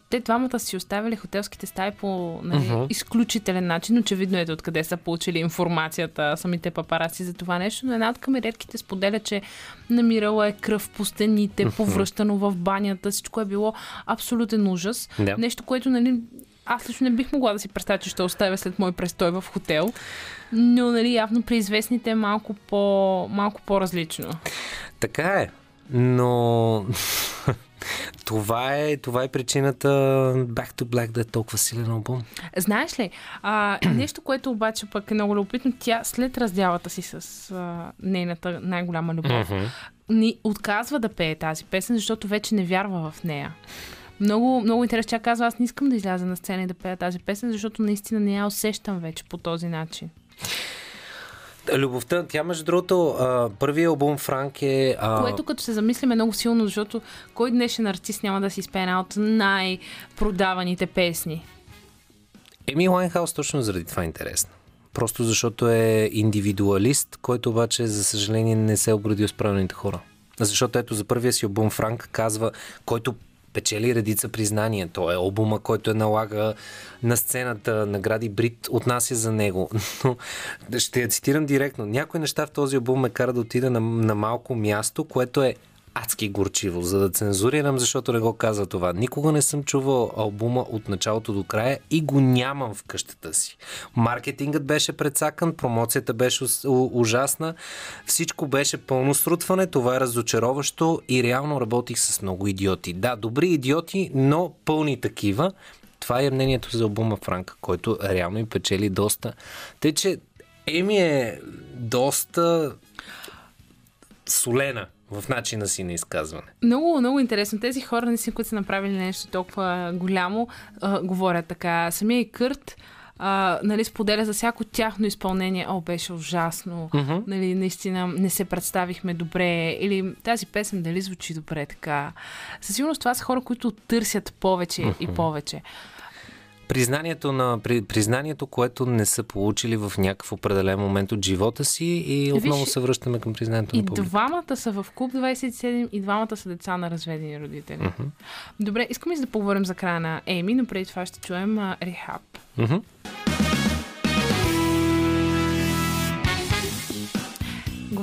те двамата си оставили хотелските стаи по нали, uh-huh. изключителен начин. Очевидно е откъде са получили информацията самите папараси за това нещо, но една от камеретките споделя, че намирала е кръв по стените, повръщано в банята, всичко е било абсолютен ужас. Да. Нещо, което нали, аз лично не бих могла да си представя, че ще оставя след мой престой в хотел. Но, нали, явно при известните е малко, по, малко по-различно. Така е, но (laughs) това е, това е причината Back to Black да е толкова силен албум. Знаеш ли, а, (clears throat) нещо, което обаче пък е много любопитно, тя след раздялата си с а, нейната най-голяма любов, ни отказва да пее тази песен, защото вече не вярва в нея. Много, много интересно. Тя казва, аз не искам да изляза на сцена и да пея тази песен, защото наистина не я усещам вече по този начин. Любовта, тя между другото, първият албум Франк е... А, Което като се замислим е много силно, защото кой днешен артист няма да си изпее една от най-продаваните песни? Еми Лайнхаус точно заради това е интересно. Просто защото е индивидуалист, който обаче, за съжаление, не се е обградил с правилните хора. Защото ето за първия си албум Франк казва, който печели редица признания. Той е албума, който е налага на сцената, награди Брит отнася за него. (laughs) Но ще я цитирам директно. Някои неща в този албум ме кара да отида на, на малко място, което е адски горчиво, за да цензурирам, защото не го казва това. Никога не съм чувал албума от началото до края и го нямам в къщата си. Маркетингът беше прецакан, промоцията беше ужасна, всичко беше пълно срутване, това е разочароващо и реално работих с много идиоти. Да, добри идиоти, но пълни такива. Това е мнението за албума Франка, който реално и печели доста. Тъй, че Еми е доста солена в начина си на изказване. Много, много интересно. Тези хора, наистина, които са направили нещо толкова голямо, а, говорят така. Самия и Кърт а, нали, споделя за всяко тяхно изпълнение. О, беше ужасно. Мгм. Нали, наистина не се представихме добре. Или тази песен дали звучи добре така. Със сигурност това са хора, които търсят повече и повече. Признанието, на, при, признанието, което не са получили в някакъв определен момент от живота си и отново Виж, се връщаме към признанието И на публика. двамата са в клуб 27 и двамата са деца на разведени родители. Добре, искам и да поговорим за края на Еми, но преди това ще чуем Рехаб. Мгм.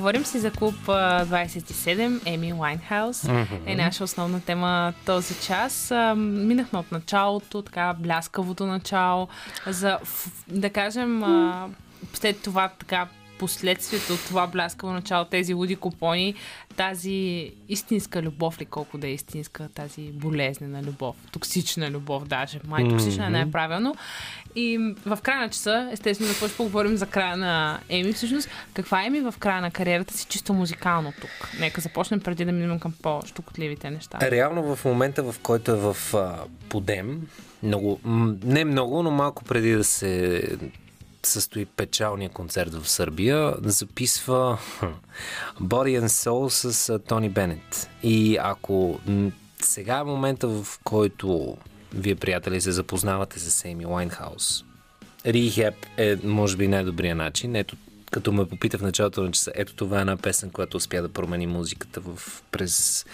Говорим си за клуб а, 27, Еми Уайнхаус. Е наша основна тема този час. Минахме от началото, така бляскавото начало, за, да кажем, след това така последствието от това бляскаво начало, тези луди купони, тази истинска любов ли, колко да е истинска, тази болезнена любов, токсична любов даже, май токсична не е правилно. И в края на часа, естествено, да ще поговорим за края на Еми. Всъщност, каква е Еми в края на кариерата си, чисто музикално тук? Нека започнем преди да минем към по-штукотливите неща. Реално в момента, в който е в а, подем, много, не много, но малко преди да се състои печалния концерт в Сърбия, записва (laughs) Body and Soul с Тони Бенет. И ако сега е момента, в който вие, приятели, се запознавате с Еми Уайнхаус, Rehab е, може би, най-добрият начин. Ето, като ме попита в началото на часа, ето това е една песен, която успя да промени музиката в, през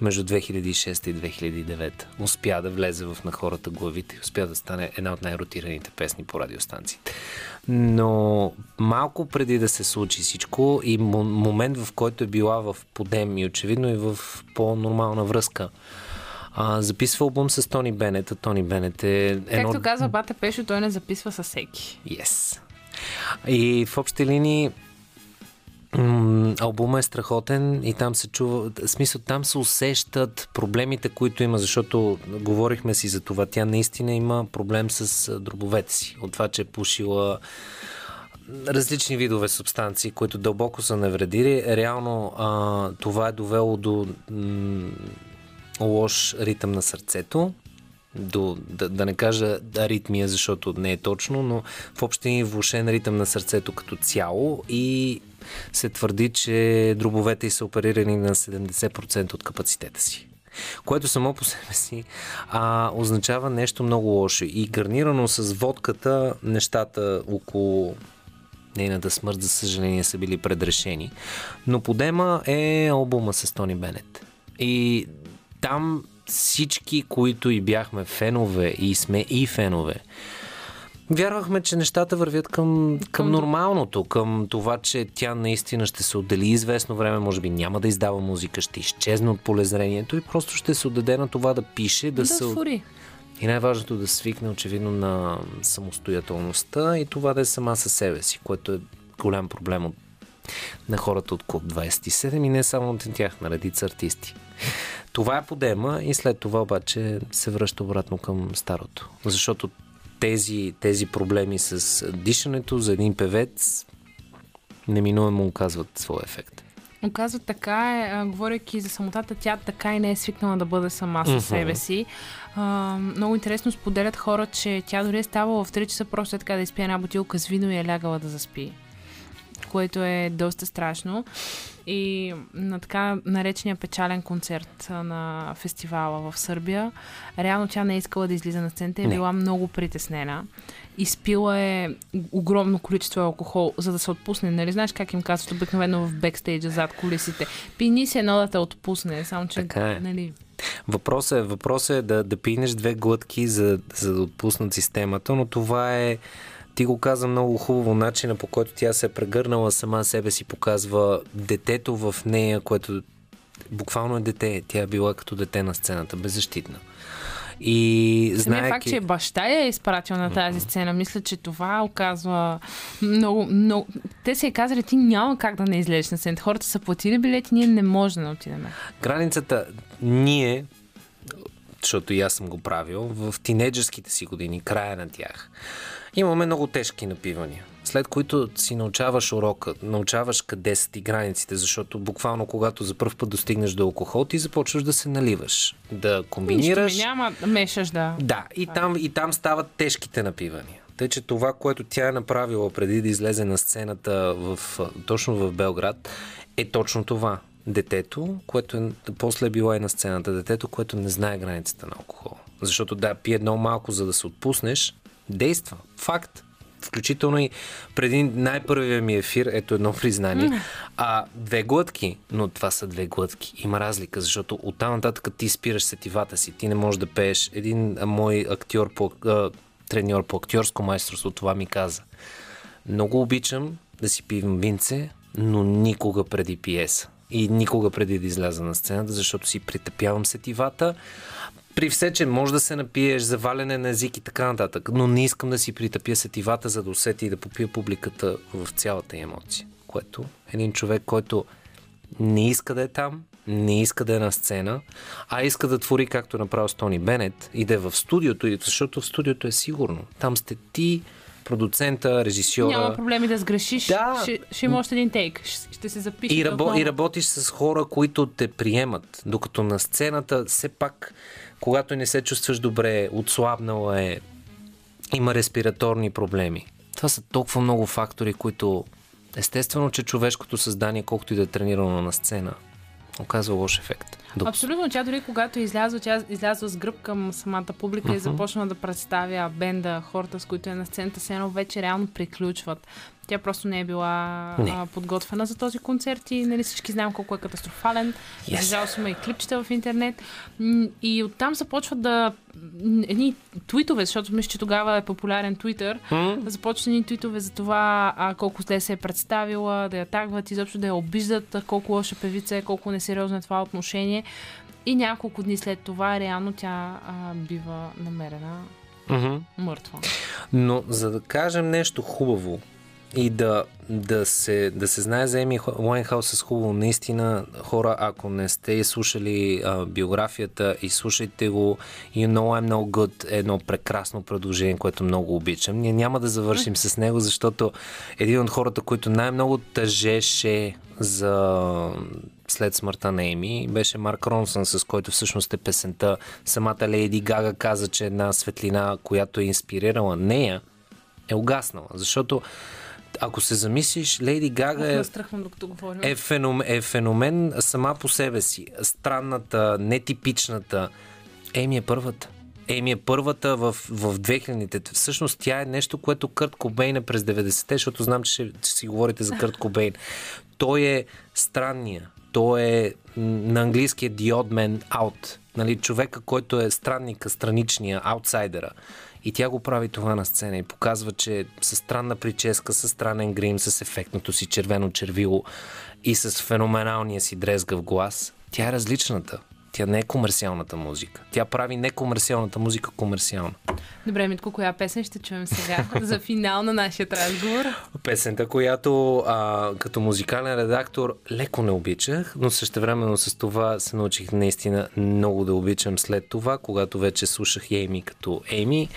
между 2006 и 2009. Успя да влезе в на хората главите и успя да стане една от най-ротираните песни по радиостанциите. Но малко преди да се случи всичко и мо- момент, в който е била в подем и очевидно и в по-нормална връзка, а, записва албум с Тони Бенет, а Тони Бенет е едно... Както казва Бата Пешо, той не записва със всеки. Yes. И в общи линии албума е страхотен и там се чува, смисъл там се усещат проблемите, които има, защото говорихме си за това, тя наистина има проблем с дробовете си, от това, че е пушила различни видове субстанции, които дълбоко са навредили. Реално а, това е довело до м, лош ритъм на сърцето, до, да, да не кажа аритмия, защото не е точно, но в общи влушен ритъм на сърцето като цяло и се твърди, че дробовете са оперирани на 70% от капацитета си. Което само по себе си а, означава нещо много лошо. И гарнирано с водката, нещата около нейната смърт, за съжаление, са били предрешени. Но подема е албума с Тони Бенет. И там всички, които и бяхме фенове и сме и фенове, вярвахме, че нещата вървят към, към нормалното, към това, че тя наистина ще се отдели известно време, може би няма да издава музика, ще изчезне от полезрението и просто ще се отдаде на това да пише, да, Да се... свори. И най-важното да свикне очевидно на самостоятелността и това да е сама със себе си, което е голям проблем от, на хората от Клуб 27 и не само от тях, на редица артисти. Това е подема и след това обаче се връща обратно към старото. Защото тези, тези проблеми с дишането за един певец неминуемо оказват своя ефект. Оказва така е, а, говоряки за самотата, тя така и не е свикнала да бъде сама със себе си. А, много интересно споделят хора, че тя дори е ставала в 3 часа просто е така да изпие една бутилка с вино и е лягала да заспи. Което е доста страшно. И на така наречения печален концерт на фестивала в Сърбия, реално тя не е искала да излиза на сцената и е била много притеснена. Изпила е огромно количество алкохол, за да се отпусне. Нали знаеш как им казват обикновено в бекстейджа зад колисите? Пини си едно да те отпусне, само че, Така е. нали... Въпросът е, въпросът е да, да пинеш две глътки, за, за да отпуснат системата, но това е ти го каза много хубаво, начина по който тя се е прегърнала сама себе си, показва детето в нея, което буквално е дете. Тя е била като дете на сцената, беззащитна. И знаеки... факт, че баща я е изпратил на тази сцена, мисля, че това оказва много, много... Те се е казали, ти няма как да не излезеш на сцената. Хората са платили билети, ние не можем да отидем. Границата ние, защото и аз съм го правил, в тинейджърските си години, края на тях, имаме много тежки напивания. След които си научаваш урока, научаваш къде са ти границите, защото буквално когато за първ път достигнеш до алкохол, ти започваш да се наливаш, да комбинираш. Нищо няма, мешаш да. Да, и там, и там стават тежките напивания. Тъй, че това, което тя е направила преди да излезе на сцената в, точно в Белград, е точно това. Детето, което е, после е била и на сцената, детето, което не знае границата на алкохол. Защото да, пие едно малко, за да се отпуснеш, действа. Факт. Включително и преди най-първия ми ефир, ето едно признание, а две глътки, но това са две глътки. Има разлика, защото оттам нататък ти спираш сетивата си, ти не можеш да пееш. Един а, мой актьор по, а, треньор по актьорско майсторство това ми каза. Много обичам да си пивам винце, но никога преди пиеса. И никога преди да изляза на сцената, защото си притъпявам сетивата. При все, че може да се напиеш, заваляне на език и така нататък, но не искам да си притъпя сетивата, за да усети и да попия публиката в цялата емоция. Което един човек, който не иска да е там, не иска да е на сцена, а иска да твори както направил с Тони Бенет и да е в студиото, защото в студиото е сигурно. Там сте ти, продуцента, режисьора. Няма проблеми да сгрешиш. Да. Ще, ще има още един тейк. Ще, ще се запише. И, рабо, и работиш с хора, които те приемат. Докато на сцената, все пак, когато не се чувстваш добре, отслабнала е, има респираторни проблеми. Това са толкова много фактори, които естествено, че човешкото създание, колкото и да е тренирано на сцена, оказва лош ефект. До- Абсолютно. Тя дори когато излязла, тя излязла с гръб към самата публика и започна да представя бенда, хората, с които е на сцената, все едно вече реално приключват. Тя просто не е била Не. а, подготвена за този концерт и нали, всички знаем колко е катастрофален. Yes. Жал има и клипчета в интернет. И оттам започват да едни твитове, защото мисля, че тогава е популярен твитър. Започват едни твитове за това а, колко зле се е представила, да я тагват, изобщо да я обиждат, колко лоша певица е, колко несериозно е това отношение. И няколко дни след това, реално тя а, бива намерена Мгм. мъртва. Но за да кажем нещо хубаво и да, да, се, да се знае за Еми Уайнхаус с хубаво, наистина хора, ако не сте слушали а, биографията и слушайте го You Know I'm No Good е едно прекрасно предложение, което много обичам. Ние няма да завършим с него, защото един от хората, които най-много тъжеше за след смъртта на Еми беше Марк Ронсън, с който всъщност е песента. Самата Лейди Гага каза, че една светлина, която е инспирирала нея, е угаснала. Защото ако се замислиш, Лейди Гага е, е, феномен, е феномен сама по себе си. Странната, нетипичната. Еми е първата. Еми е първата в, в 2000-те. Всъщност тя е нещо, което Кърт Кобейн е през 90-те, защото знам, че ще, ще си говорите за Кърт Кобейн. Той е странния. Той е на английски е the odd man out. Нали, човека, който е странника, страничния, аутсайдера. И тя го прави това на сцена и показва, че с странна прическа, с странен грим, с ефектното си червено червило и с феноменалния си дрезгав глас, тя е различната. Тя не е комерциалната музика. Тя прави некомерциалната музика комерциална. Добре, Митко, коя песен ще чуем сега (laughs) за финал на нашия разговор? Песента, която а, като музикален редактор леко не обичах, но същевременно с това се научих наистина много да обичам след това, когато вече слушах Ейми като Ейми.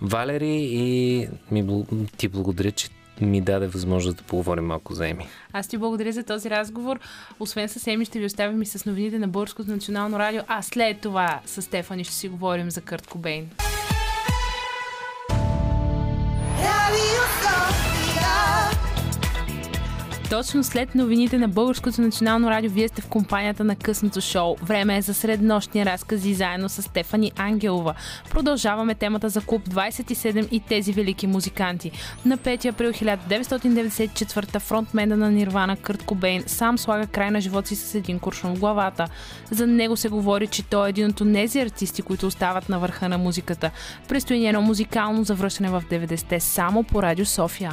Валери и ми, ти благодаря, че ми даде възможност да поговорим малко за Еми. Аз ти благодаря за този разговор. Освен с Еми ще ви оставим и с новините на Българското национално радио, а след това с Стефани ще си говорим за Кърт Кобейн. Точно след новините на Българското национално радио, вие сте в компанията на късното шоу. Време е за среднощни разкази заедно с Стефани Ангелова. Продължаваме темата за клуб 27 и тези велики музиканти. На 5 април 1994 фронтмена на Нирвана Кърт Кобейн сам слага край на живота си с един куршум в главата. За него се говори, че той е един от тези артисти, които остават на върха на музиката. Предстои ни едно музикално завръщане в 90-те само по Радио София.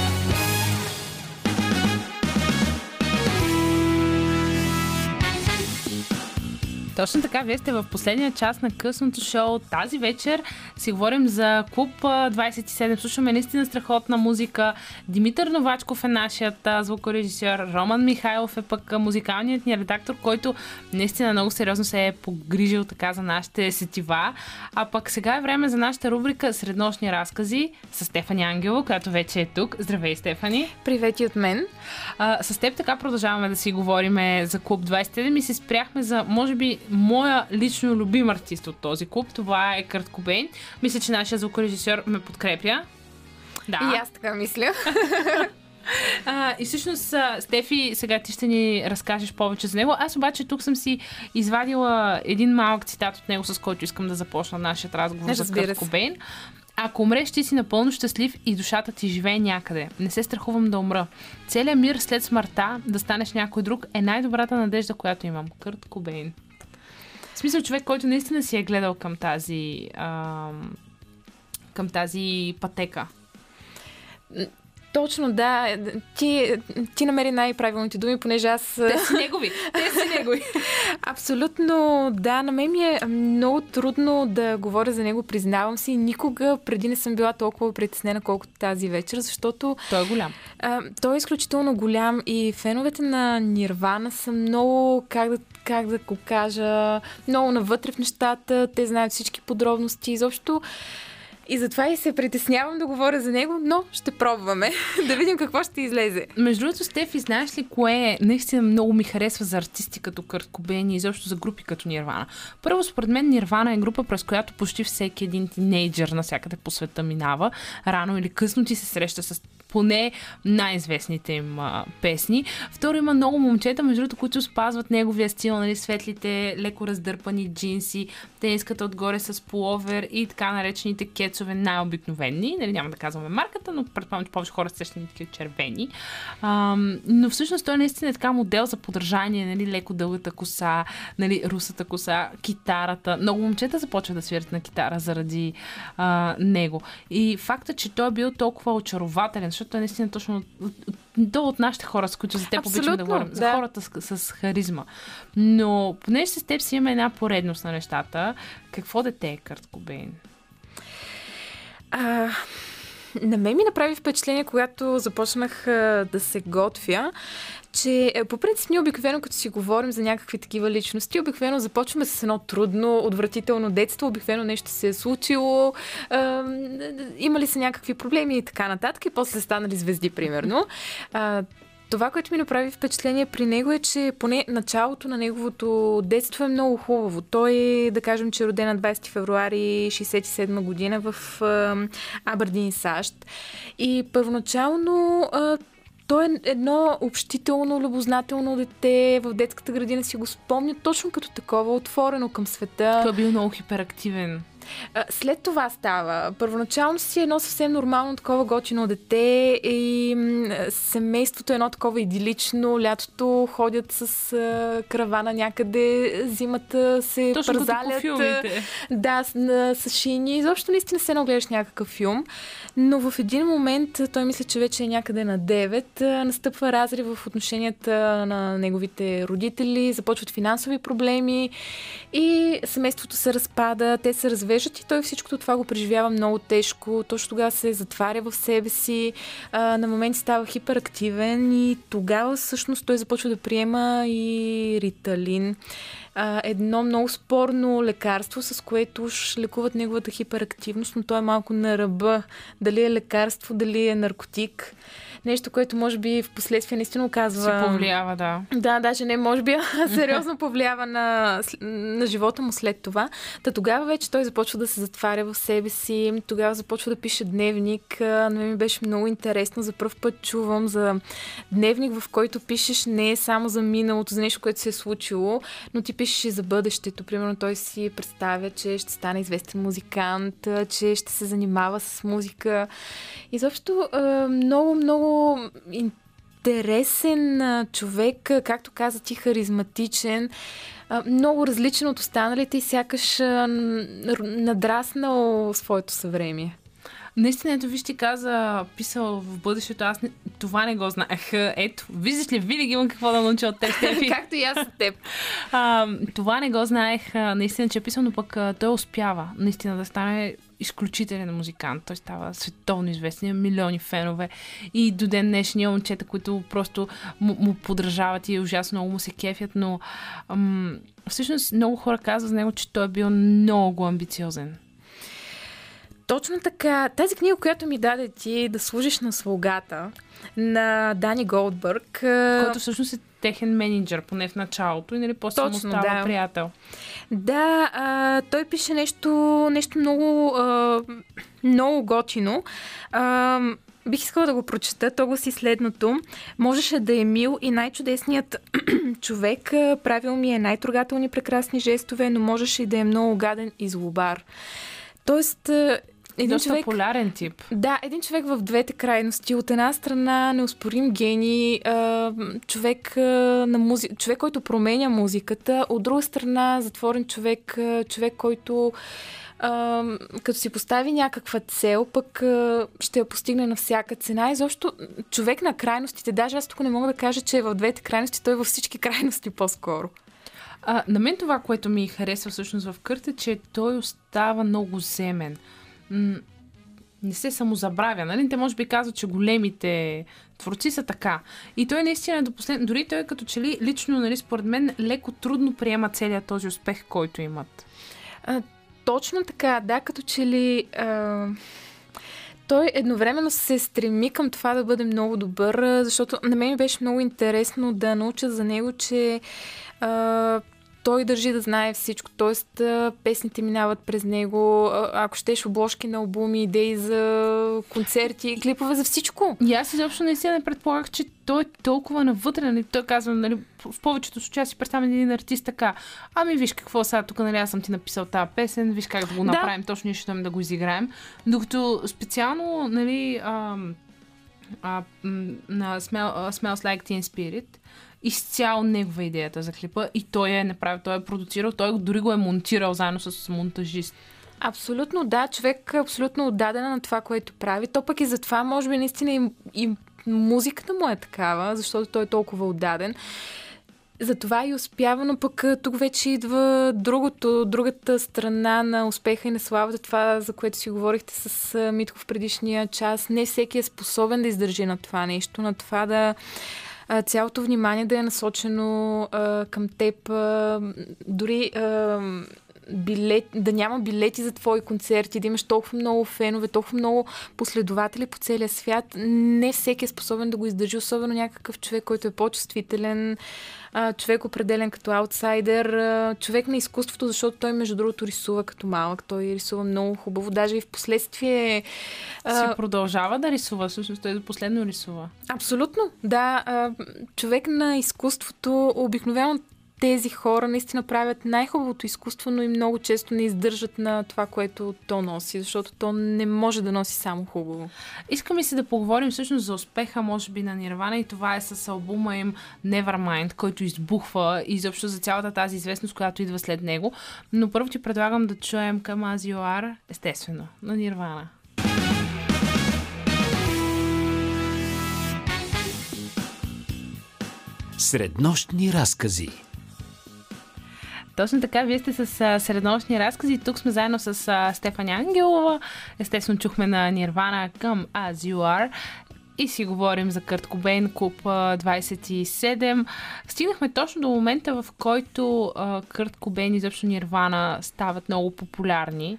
Точно така, вие сте в последния част на късното шоу. Тази вечер си говорим за Клуб а, 27. Слушаме наистина страхотна музика. Димитър Новачков е нашият звукорежисьор. Роман Михайлов е пък музикалният ни редактор, който наистина много сериозно се е погрижил така за нашите сетива. А пък сега е време за нашата рубрика Среднощни разкази с Стефани Ангело, която вече е тук. Здравей, Стефани! Привет и от мен. А, с теб така продължаваме да си говорим за клуб 27 и се спряхме за, може би, моя лично любим артист от този клуб. Това е Кърт Кобейн. Мисля, че нашия звукорежисьор ме подкрепя. Да. И аз така мисля. (laughs) А, и всъщност, Стефи, сега ти ще ни разкажеш повече за него. Аз обаче тук съм си извадила един малък цитат от него, с който искам да започна нашия разговор за Разбира Кърт се. Кобейн. Ако умреш, ти си напълно щастлив и душата ти живее някъде. Не се страхувам да умра. Целият мир след смъртта, да станеш някой друг, е най-добрата надежда, която имам. Кърт Кобейн. Смисъл човек, който наистина си е гледал към тази, ам, към тази пътека. Точно, да. Ти, ти намери най-правилните думи, понеже аз... Те са негови. Те са негови. (laughs) Абсолютно, да. На мен ми е много трудно да говоря за него, признавам си. Никога преди не съм била толкова притеснена, колкото тази вечер, защото... Той е голям. А, той е изключително голям и феновете на Нирвана са много, как да, как да го кажа, много навътре в нещата. Те знаят всички подробности. Изобщо и затова и се притеснявам да говоря за него, но ще пробваме (laughs) да видим какво ще излезе. Между другото, Стефи, знаеш ли кое? Наистина много ми харесва за артисти като Кърт Кобейн и изобщо за групи като Нирвана. Първо, според мен Нирвана е група, през която почти всеки един тинейджър навсякъде по света минава. Рано или късно ти се среща с поне най-известните им а, песни. Второ, има много момчета, между другото, които спазват неговия стил, нали, светлите, леко раздърпани джинси, тениската отгоре с половер и така наречените кецове най-обикновени. Нали, няма да казваме марката, но предполагам, че повече хора сещат такива червени. А, но всъщност той наистина е така модел за подражание, нали, леко дългата коса, нали, русата коса, китарата. Много момчета започват да свирят на китара заради а, него. И факта, че той е бил толкова очарователен, защото е наистина точно до от нашите хора, с които за теб обичам да Абсолютно, говорим. За да. хората с, с харизма. Но понеже с теб си имаме една поредност на нещата, какво дете е Кърт Кобейн? А, на мен ми направи впечатление, когато започнах да се готвя, че е, по принцип ние обикновено, като си говорим за някакви такива личности, обикновено започваме с едно трудно, отвратително детство, обикновено нещо се е случило, а, имали са някакви проблеми и така нататък, и после станали звезди, примерно. Това, което ми направи впечатление при него е, че поне началото на неговото детство е много хубаво. Той, да кажем, че е роден на 20 февруари 67 година в Абърдин, САЩ. И първоначално той е едно общително, любознателно дете. В детската градина си го спомня точно като такова, отворено към света. Той е бил много хиперактивен. След това става. Първоначално си е едно съвсем нормално такова готино дете и семейството е едно такова идилично. Лятото ходят с а, каравана някъде, зимата се Точно пързалят. филмите. Да, с, шини. Изобщо наистина се едно гледаш някакъв филм. Но в един момент, той мисля, че вече е някъде на 9, а, настъпва разрив в отношенията на неговите родители, започват финансови проблеми и семейството се разпада, те се развеждат и той всичкото това го преживява много тежко. Точно тогава се затваря в себе си, а, на моменти става хиперактивен и тогава всъщност той започва да приема и риталин. А, едно много спорно лекарство, с което уж лекуват неговата хиперактивност, но той е малко на ръба. Дали е лекарство, дали е наркотик. Нещо, което може би в последствие наистина оказва... Си повлиява, да. Да, даже не, може би, а (laughs) сериозно повлиява на, на живота му след това. Та тогава вече той започва да се затваря в себе си, тогава започва да пише дневник. На мен ми беше много интересно. За първ път чувам за дневник, в който пишеш не само за миналото, за нещо, което се е случило, но ти пишеш и за бъдещето. Примерно той си представя, че ще стане известен музикант, че ще се занимава с музика. Изобщо а, много, интересен човек, както каза ти, харизматичен, много различен от останалите и сякаш надраснал своето съвремие. Наистина, ето виж ти каза, писал в бъдещето, аз не, това не го знаех. Ето, виждаш ли, винаги имам какво да науча от теб, Стефи. (laughs) Както и аз от теб. (laughs) А, това не го знаех, наистина, че е писал, но пък той успява наистина да стане изключителен музикант. Той става световно известен, милиони фенове и до ден днешния момчета, които просто му, му подражават и ужасно много му се кефят, но ам, всъщност много хора казват за него, че той е бил много амбициозен. Точно така. Тази книга, която ми даде ти да служиш на слугата на Дани Голдбърг. Който всъщност е техен менеджер, поне в началото, и нали, после му Точно, става да. приятел. Да, а, той пише нещо, нещо много, а, много готино. А, бих искала да го прочета. То гласи следното. Можеше да е мил и най-чудесният (clears throat) човек. Правил ми е най-трогателни прекрасни жестове, но можеше и да е много гаден и злобар. Тоест, един Доста човек... полярен тип. Да, един човек в двете крайности. От една страна неоспорим гений, а, човек, а, на музи... човек, който променя музиката. От друга страна затворен човек, а, човек, който а, като си постави някаква цел, пък а, ще я постигне на всяка цена. И защо човек на крайностите, даже аз тук не мога да кажа, че е в двете крайности, той е във всички (laughs) крайности по-скоро. А, на мен това, което ми харесва всъщност в Кърт е, че той остава много земен. Не се самозабравя. Нали? Те може би казват, че големите творци са така. И той наистина е до послед... Дори той като че ли лично, нали, според мен, леко трудно приема целият този успех, който имат. А, точно така, да, като че ли... А... Той едновременно се стреми към това да бъде много добър, защото на мен беше много интересно да науча за него, че а, той държи да знае всичко, т.е. песните минават през него, ако щеш обложки на албуми, идеи за концерти, клипове за всичко. И аз изобщо наистина не предполагах, че той е толкова навътре. Нали? Той казва, нали, в повечето случаи си представям един артист така. Ами виж какво сега тук, нали, аз съм ти написал тази песен, виж как да го Да. направим, точно ние ще да го изиграем. Докато специално, нали, а, а, на Smell, Smells Like Teen Spirit, изцяло негова идеята за клипа и той е направил, той е продуцирал, той дори го е монтирал заедно с монтажист. Абсолютно да, човек е абсолютно отдаден на това, което прави. То пък и затова, може би, наистина и, и музиката му е такава, защото той е толкова отдаден. Затова и успява, но пък тук вече идва другото, другата страна на успеха и на славата, това, за което си говорихте с Митко в предишния час. Не всеки е способен да издържи на това нещо, на това да цялото внимание да е насочено а, към теб. А, дори а, билет, да няма билети за твои концерти, да имаш толкова много фенове, толкова много последователи по целия свят. Не всеки е способен да го издържи, особено някакъв човек, който е по-чувствителен, човек определен като аутсайдер, човек на изкуството, защото той между другото рисува като малък, той рисува много хубаво, даже и в последствие Си продължава да рисува, всъщност той до последно рисува. Абсолютно, да. Човек на изкуството, обикновено тези хора наистина правят най-хубавото изкуство, но и много често не издържат на това, което то носи, защото то не може да носи само хубаво. Искам и се да поговорим всъщност за успеха, може би, на Нирвана и това е с албума им Nevermind, който избухва и изобщо за цялата тази известност, която идва след него. Но първо ти предлагам да чуем към Are, естествено, на Нирвана. Среднощни разкази. Точно така, вие сте с а, разкази. Тук сме заедно с а, Стефани Ангелова. Естествено, чухме на Нирвана към As You Are. И си говорим за Кърт Кобейн, Клуб а, 27. Стигнахме точно до момента, в който а, Кърт Кобейн и изобщо Нирвана стават много популярни.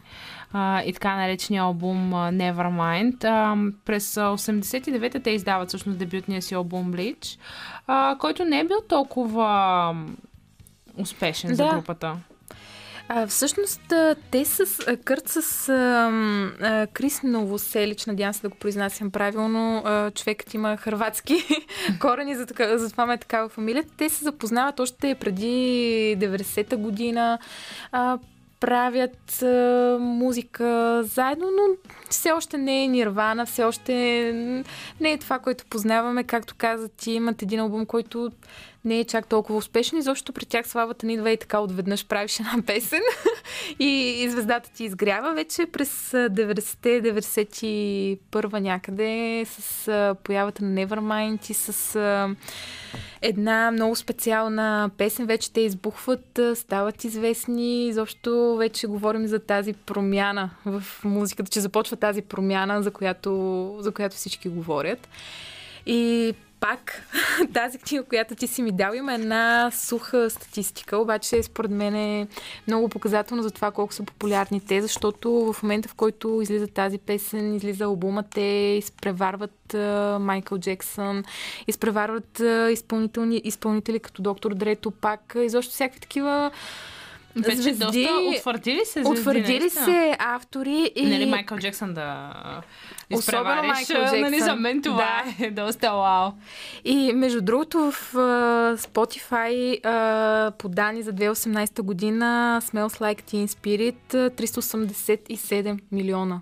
А, и така наречения албум Nevermind. А, през а, 89-та те издават всъщност дебютния си албум Bleach, а, който не е бил толкова успешен за Да. групата. А, всъщност, те с Кърт с а, а, Крис Новоселич, надявам се да го произнасям правилно, а, човекът има хрватски (laughs) корени, за, така, за това ме е такава фамилия. Те се запознават още преди 90-та година. А, правят а, музика заедно, но все още не е Нирвана, все още не е това, което познаваме. Както каза ти, имат един албум, който не е чак толкова успешен. Изобщо при тях славата не идва и така отведнъж правиш една (laughs) песен и, и звездата ти изгрява. Вече през а, 90-те, 91 някъде с а, появата на Nevermind и с а, една много специална песен. Вече те избухват, стават известни. Изобщо вече говорим за тази промяна в музиката, че започва тази промяна, за която, за която всички говорят. И пак (laughs) тази книга, която ти си ми дал, има една суха статистика, обаче според мен е много показателно за това колко са популярни те, защото в момента, в който излиза тази песен, излиза албума, те изпреварват Майкъл Джексън, изпреварват изпълнители като доктор Дрето, пак, изобщо всякакви такива Вече звезди. доста утвърдили се звезди, Утвърдили наистина. се автори и... Нали Майкъл Джексън да изпревариш, Майкъл Нали, Джексън. за мен това Да. е доста вау. И между другото в uh, Spotify uh, по данни за 2018 година Smells Like Teen Spirit uh, 387 милиона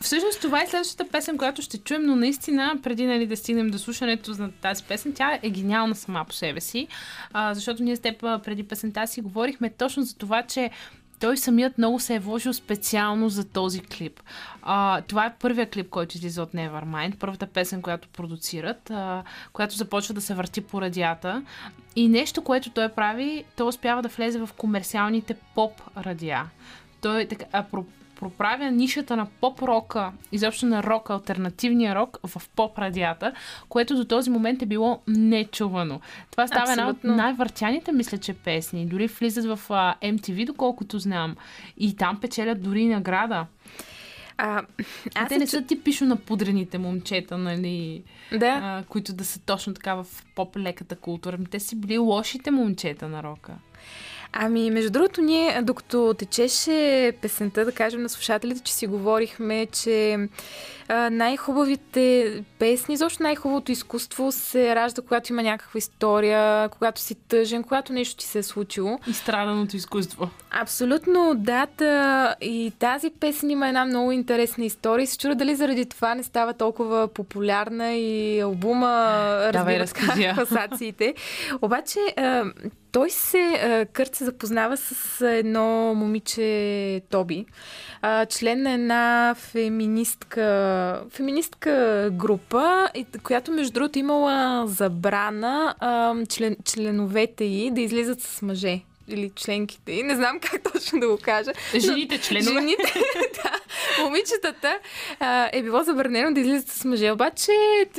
Всъщност това е следващата песен, която ще чуем, но наистина, преди нали, да стигнем до слушането на тази песен, тя е гениална сама по себе си, а, защото ние с теб преди песента си говорихме точно за това, че той самият много се е вложил специално за този клип. А, това е първият клип, който излиза от Nevermind, първата песен, която продуцират, а, която започва да се върти по радията. И нещо, което той прави, той успява да влезе в комерциалните поп радиа. Той така, а, про, проправя нишата на поп-рока, изобщо на рок, альтернативния рок в поп-радията, което до този момент е било нечувано. Това става една от Абсолютно. най-въртяните, мисля, че песни. Дори влизат в а, MTV, доколкото знам. И там печелят дори награда. А, аз те не са типично напудрените момчета, нали, Да. а, които да са точно така в поп-леката култура. Ами Те си били лошите момчета на рока. Ами, между другото, ние, докато течеше песента, да кажем на слушателите, че си говорихме, че най-хубавите песни, изобщо най-хубавото изкуство се ражда, когато има някаква история, когато си тъжен, когато нещо ти се е случило. И страданото изкуство. Абсолютно, да. И тази песен има една много интересна история. И се чудя дали заради това не става толкова популярна и албума Давай, разбива разкажи класациите. Обаче, той се, а, Кърт се запознава с едно момиче Тоби, член на една феминистка, феминистка група, и- която между другото имала забрана член, членовете й да излизат с мъже или членките й. Не знам как точно да го кажа. Жените членове. Жените, (laughs) да. Момичетата а, е било забранено да излизат с мъже. Обаче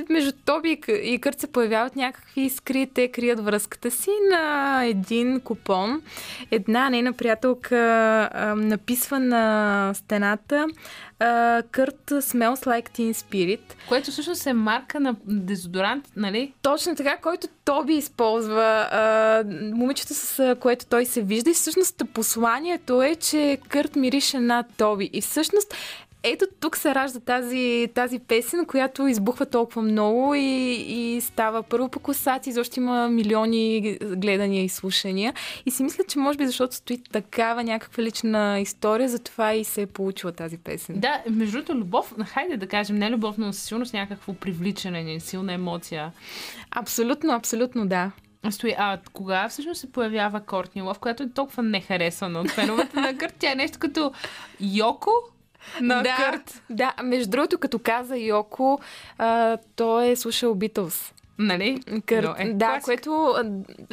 между Тоби и Къ- и Кърт се появяват някакви искри. Те крият връзката си на един купон. Една нейна приятелка а, написва на стената Кърт smells like teen spirit. Което всъщност е марка на дезодорант, нали? Точно така, който Тоби използва. А, момичето, с което той се вижда. И всъщност посланието е, че Кърт мирише на Тоби. И всъщност ето тук се ражда тази, тази песен, която избухва толкова много и, и става първо по класации, защото има милиони гледания и слушания. И си мисля, че може би защото стои такава някаква лична история, затова и се е получила тази песен. Да, между другото, любов, хайде да кажем, не любов, но със сигурност някакво привличане, не силна емоция. Абсолютно, абсолютно да. Стои, а кога всъщност се появява Кортни Лов, която е толкова нехаресвана от феновете на Кърт? Тя е нещо като Йоко на да, Кърт. Да, между другото, като каза Йоко, а, той е слушал Битълс. Нали? Кър... Но е да, класик. което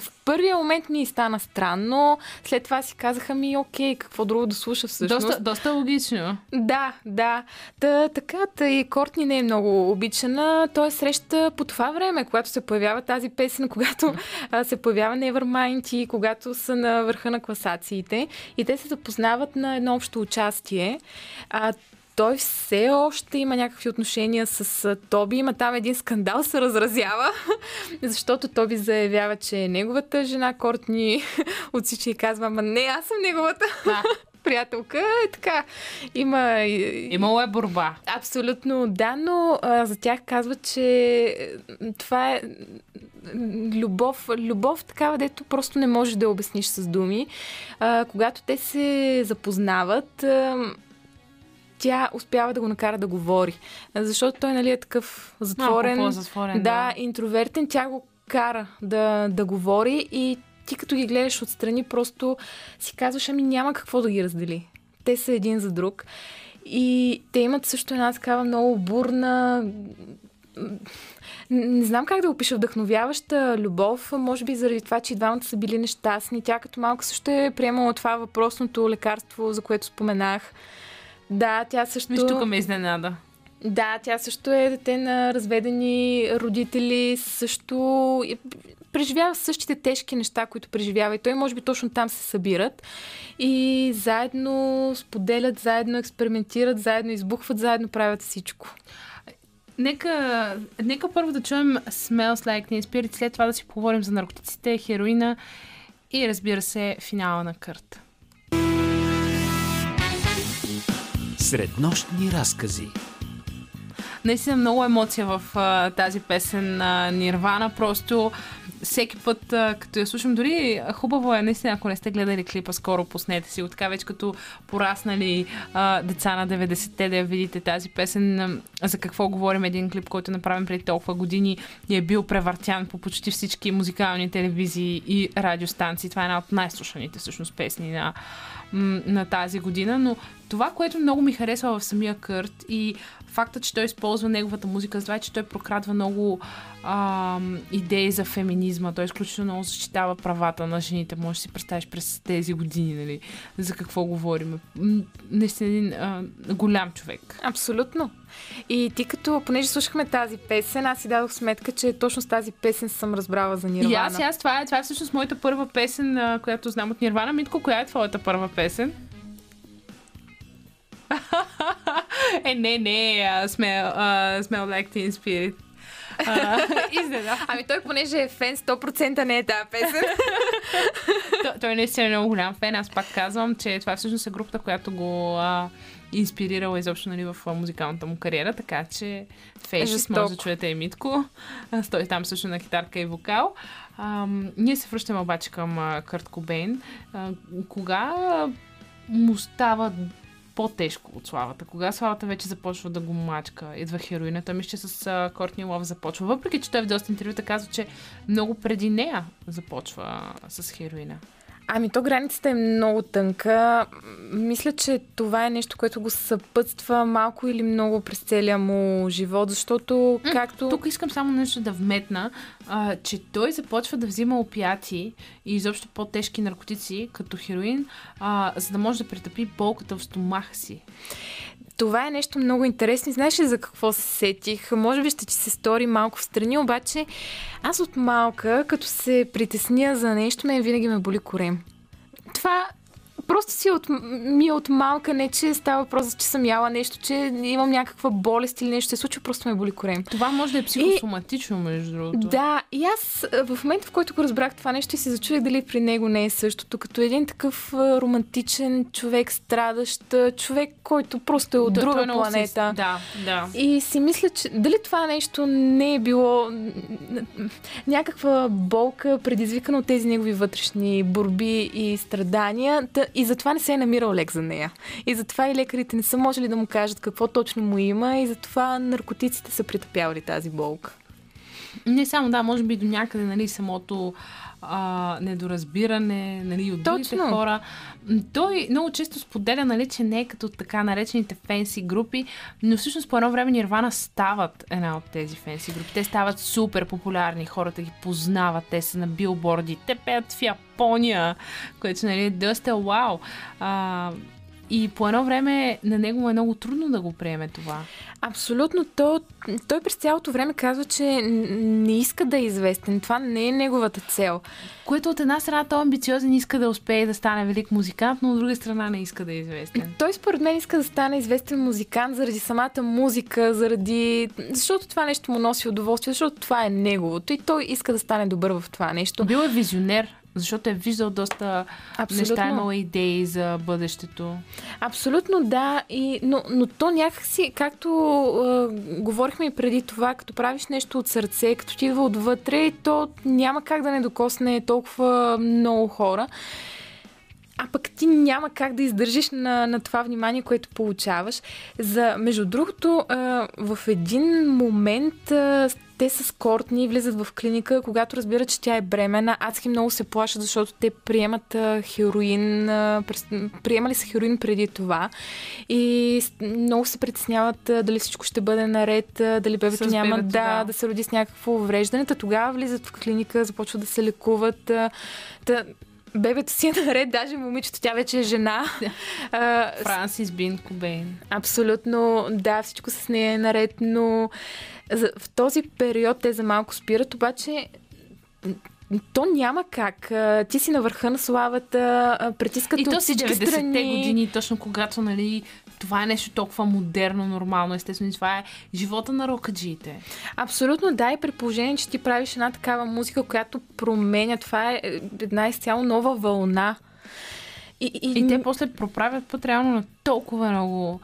в първия момент ми стана странно. След това си казаха ми, окей, какво друго да слуша всъщност. Доста, доста логично. Да, да. Та, така, та и Кортни не е много обичана. Той среща по това време, когато се появява тази песен, (laughs) когато а, се появява Nevermind и когато са на върха на класациите. И те се запознават на едно общо участие. А, той все още има някакви отношения с Тоби. Има там един скандал, се разразява, (laughs) защото Тоби заявява, че е неговата жена. Кортни (laughs) отсича и казва, ама не, аз съм неговата Да. (laughs) приятелка. Е така. Има. Имало е борба. Абсолютно да, но а, за тях казва, че това е любов, любов такава, дето просто не можеш да я обясниш с думи. А, когато те се запознават, а, тя успява да го накара да говори. Защото той нали, е такъв затворен. Малко по-затворен, да, интровертен. Тя го кара да, да говори и ти като ги гледаш отстрани, просто си казваш, ами няма какво да ги раздели. Те са един за друг. И те имат също една такава много бурна не знам как да опиша вдъхновяваща любов, може би заради това, че и двамата са били нещастни. Тя като малко също е приемала това въпросното лекарство, за което споменах. Да, тя също... Виж, тук ме изненада. Да, тя също е дете на разведени родители, също преживява същите тежки неща, които преживява и той, може би точно там се събират и заедно споделят, заедно експериментират, заедно избухват, заедно правят всичко. Нека, нека първо да чуем Smells Like Teen Spirit, след това да си поговорим за наркотиците, хероина и разбира се финала на Кърт. Среднощни разкази. Наистина много емоция в а, тази песен на Нирвана. Просто всеки път, а, като я слушам, дори хубаво е, наистина, ако не сте гледали клипа, скоро пуснете си го. Така вече като пораснали а, деца на 90-те да я видите тази песен. А, за какво говорим? Един клип, който е направен преди толкова години и е бил превъртян по почти всички музикални телевизии и радиостанции. Това е една от най-слушаните всъщност песни на, на тази година, но това, което много ми харесва в самия Кърт и факта, че той използва неговата музика, за това че той прокрадва много а, идеи за феминизма. Той изключително много защитава правата на жените. Може да си представиш през тези години, нали, за какво говорим. Наистина един а, голям човек. Абсолютно. И ти като, понеже слушахме тази песен, аз си дадох сметка, че точно с тази песен съм разбрала за Нирвана. И аз, и аз това, е, това е всъщност моята първа песен, която знам от Нирвана. Митко, коя е твоята първа песен? (laughs) е, не, не, Smell, Like Teen Spirit. А, (laughs) Изненада. Ами той, понеже е фен, 100% не е тази песен. (laughs) Той- Той наистина е много голям фен. Аз пак казвам, че това е всъщност е групата, която го а, инспирирала изобщо нали, в музикалната му кариера, така че Жестоко. може да чуете и Митко. А, Той там също на китарка и вокал. А, ние се връщаме обаче към а, Кърт Кобейн. А, кога му става по-тежко от славата. Кога славата вече започва да го мачка, идва хероина. Той мисля, че с а, Кортни Лов започва. Въпреки, че той в доста интервюта казва, че много преди нея започва с хероина. Ами то границата е много тънка. Мисля, че това е нещо, което го съпътства малко или много през целия му живот, защото както... Тук искам само нещо да вметна, а, че той започва да взима опияти и изобщо по-тежки наркотици, като хероин, а, за да може да претъпи болката в стомаха си. Това е нещо много интересно. Знаеш ли за какво се сетих? Може би ще ти се стори малко в страни, обаче аз от малка, като се притесня за нещо, мен винаги ме боли корем. Това просто си от, ми е от малка, не че става въпрос, че съм яла нещо, че имам някаква болест или нещо се случва, просто ме боли корем. Това може да е психосоматично, между другото. Да, и аз в момента, в който го разбрах това нещо и се зачудих дали при него не е същото, като един такъв романтичен човек, страдащ, човек, който просто е от Да, друга планета. Да, да. И си мисля, че дали това нещо не е било някаква болка, предизвикана от тези негови вътрешни борби и страдания, да, и затова не се е намирал лек за нея. И затова и лекарите не са можели да му кажат какво точно му има и затова наркотиците са притъпявали тази болка. Не само, да, може би до някъде, нали, самото а, недоразбиране, нали, от другите Точно. хора. Той много често споделя, нали, че не е като така наречените фенси групи, но всъщност по едно време Нирвана стават една от тези фенси групи. Те стават супер популярни, хората ги познават, те са на билборди, те пеят в Япония, което нали, е доста вау. А, и по едно време на него му е много трудно да го приеме това. Абсолютно. То, той през цялото време казва, че не иска да е известен. Това не е неговата цел. Което от една страна той е амбициозен, иска да успее да стане велик музикант, но от друга страна не иска да е известен. Той според мен иска да стане известен музикант заради самата музика, заради... защото това нещо му носи удоволствие, защото това е неговото и той иска да стане добър в това нещо. Бил е визионер, защото е виждал доста Абсолютно. неща, имала идеи за бъдещето. Абсолютно да, и, но, но то някакси, както е, говорихме и преди това, като правиш нещо от сърце, като ти идва отвътре, то няма как да не докосне толкова много хора. А пък ти няма как да издържиш на, на това внимание, което получаваш. За, между другото, а, в един момент а, те с Кортни влизат в клиника, когато разбират, че тя е бремена. Адски много се плашат, защото те приемат а, хероин, а, приемали са хероин преди това. И много се притесняват а, дали всичко ще бъде наред, дали бебето С няма бебето, да, да. да се роди с някакво увреждане. Та тогава влизат в клиника, започват да се лекуват. Та, бебето си е (laughs) наред, даже момичето, тя вече е жена. А, Франсис Бин Кобейн. Абсолютно, да, всичко с нея е наред, но в този период те за малко спират, обаче то няма как. Ти си на върха на славата, притискат И то от си всички 90-те страни. години, точно когато, нали, това е нещо толкова модерно, нормално, естествено, това е живота на рокаджиите. Абсолютно да, и при положение, че ти правиш една такава музика, която променя, това е една изцяло нова вълна. И, и, И те после проправят път реално на толкова много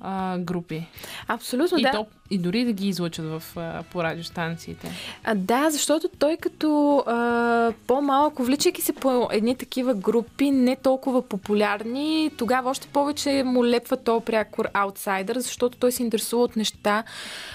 а, групи. Абсолютно И да. то и дори да ги излучат в, а, по радиостанциите. А, да, защото той като а, по-малко, вличайки се по едни такива групи, не толкова популярни, тогава още повече му лепва този прякор аутсайдър, защото той се интересува от неща,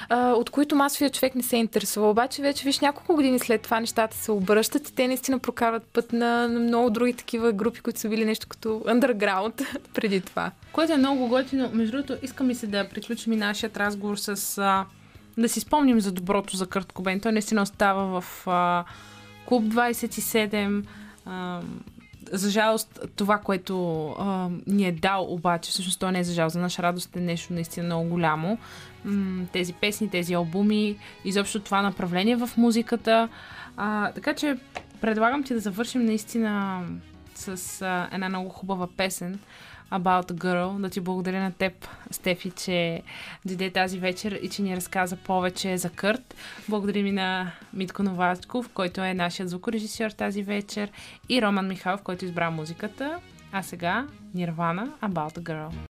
а, от които масовия човек не се интересува. Обаче вече, виж, няколко години след това нещата се обръщат и те наистина прокарват път на, на много други такива групи, които са били нещо като underground (laughs) преди това. Което е много готино. Между другото, искам ми се да приключим и нашият разговор с... А, да си спомним за доброто за Кърт Кобейн. Той наистина остава в а, Клуб 27. А, за жалост, това, което а, ни е дал, обаче, всъщност той не е за жалост, за наша радост е нещо наистина много голямо. М- тези песни, тези албуми, изобщо това направление в музиката. А, така че предлагам ти да завършим наистина с а, една много хубава песен About Girl. Да ти благодаря на теб, Стефи, че дойде тази вечер и че ни разказа повече за Кърт. Благодарим и на Митко Новачков, който е нашият звукорежисьор тази вечер и Роман Михайлов, който избра музиката. А сега Нирвана About Girl.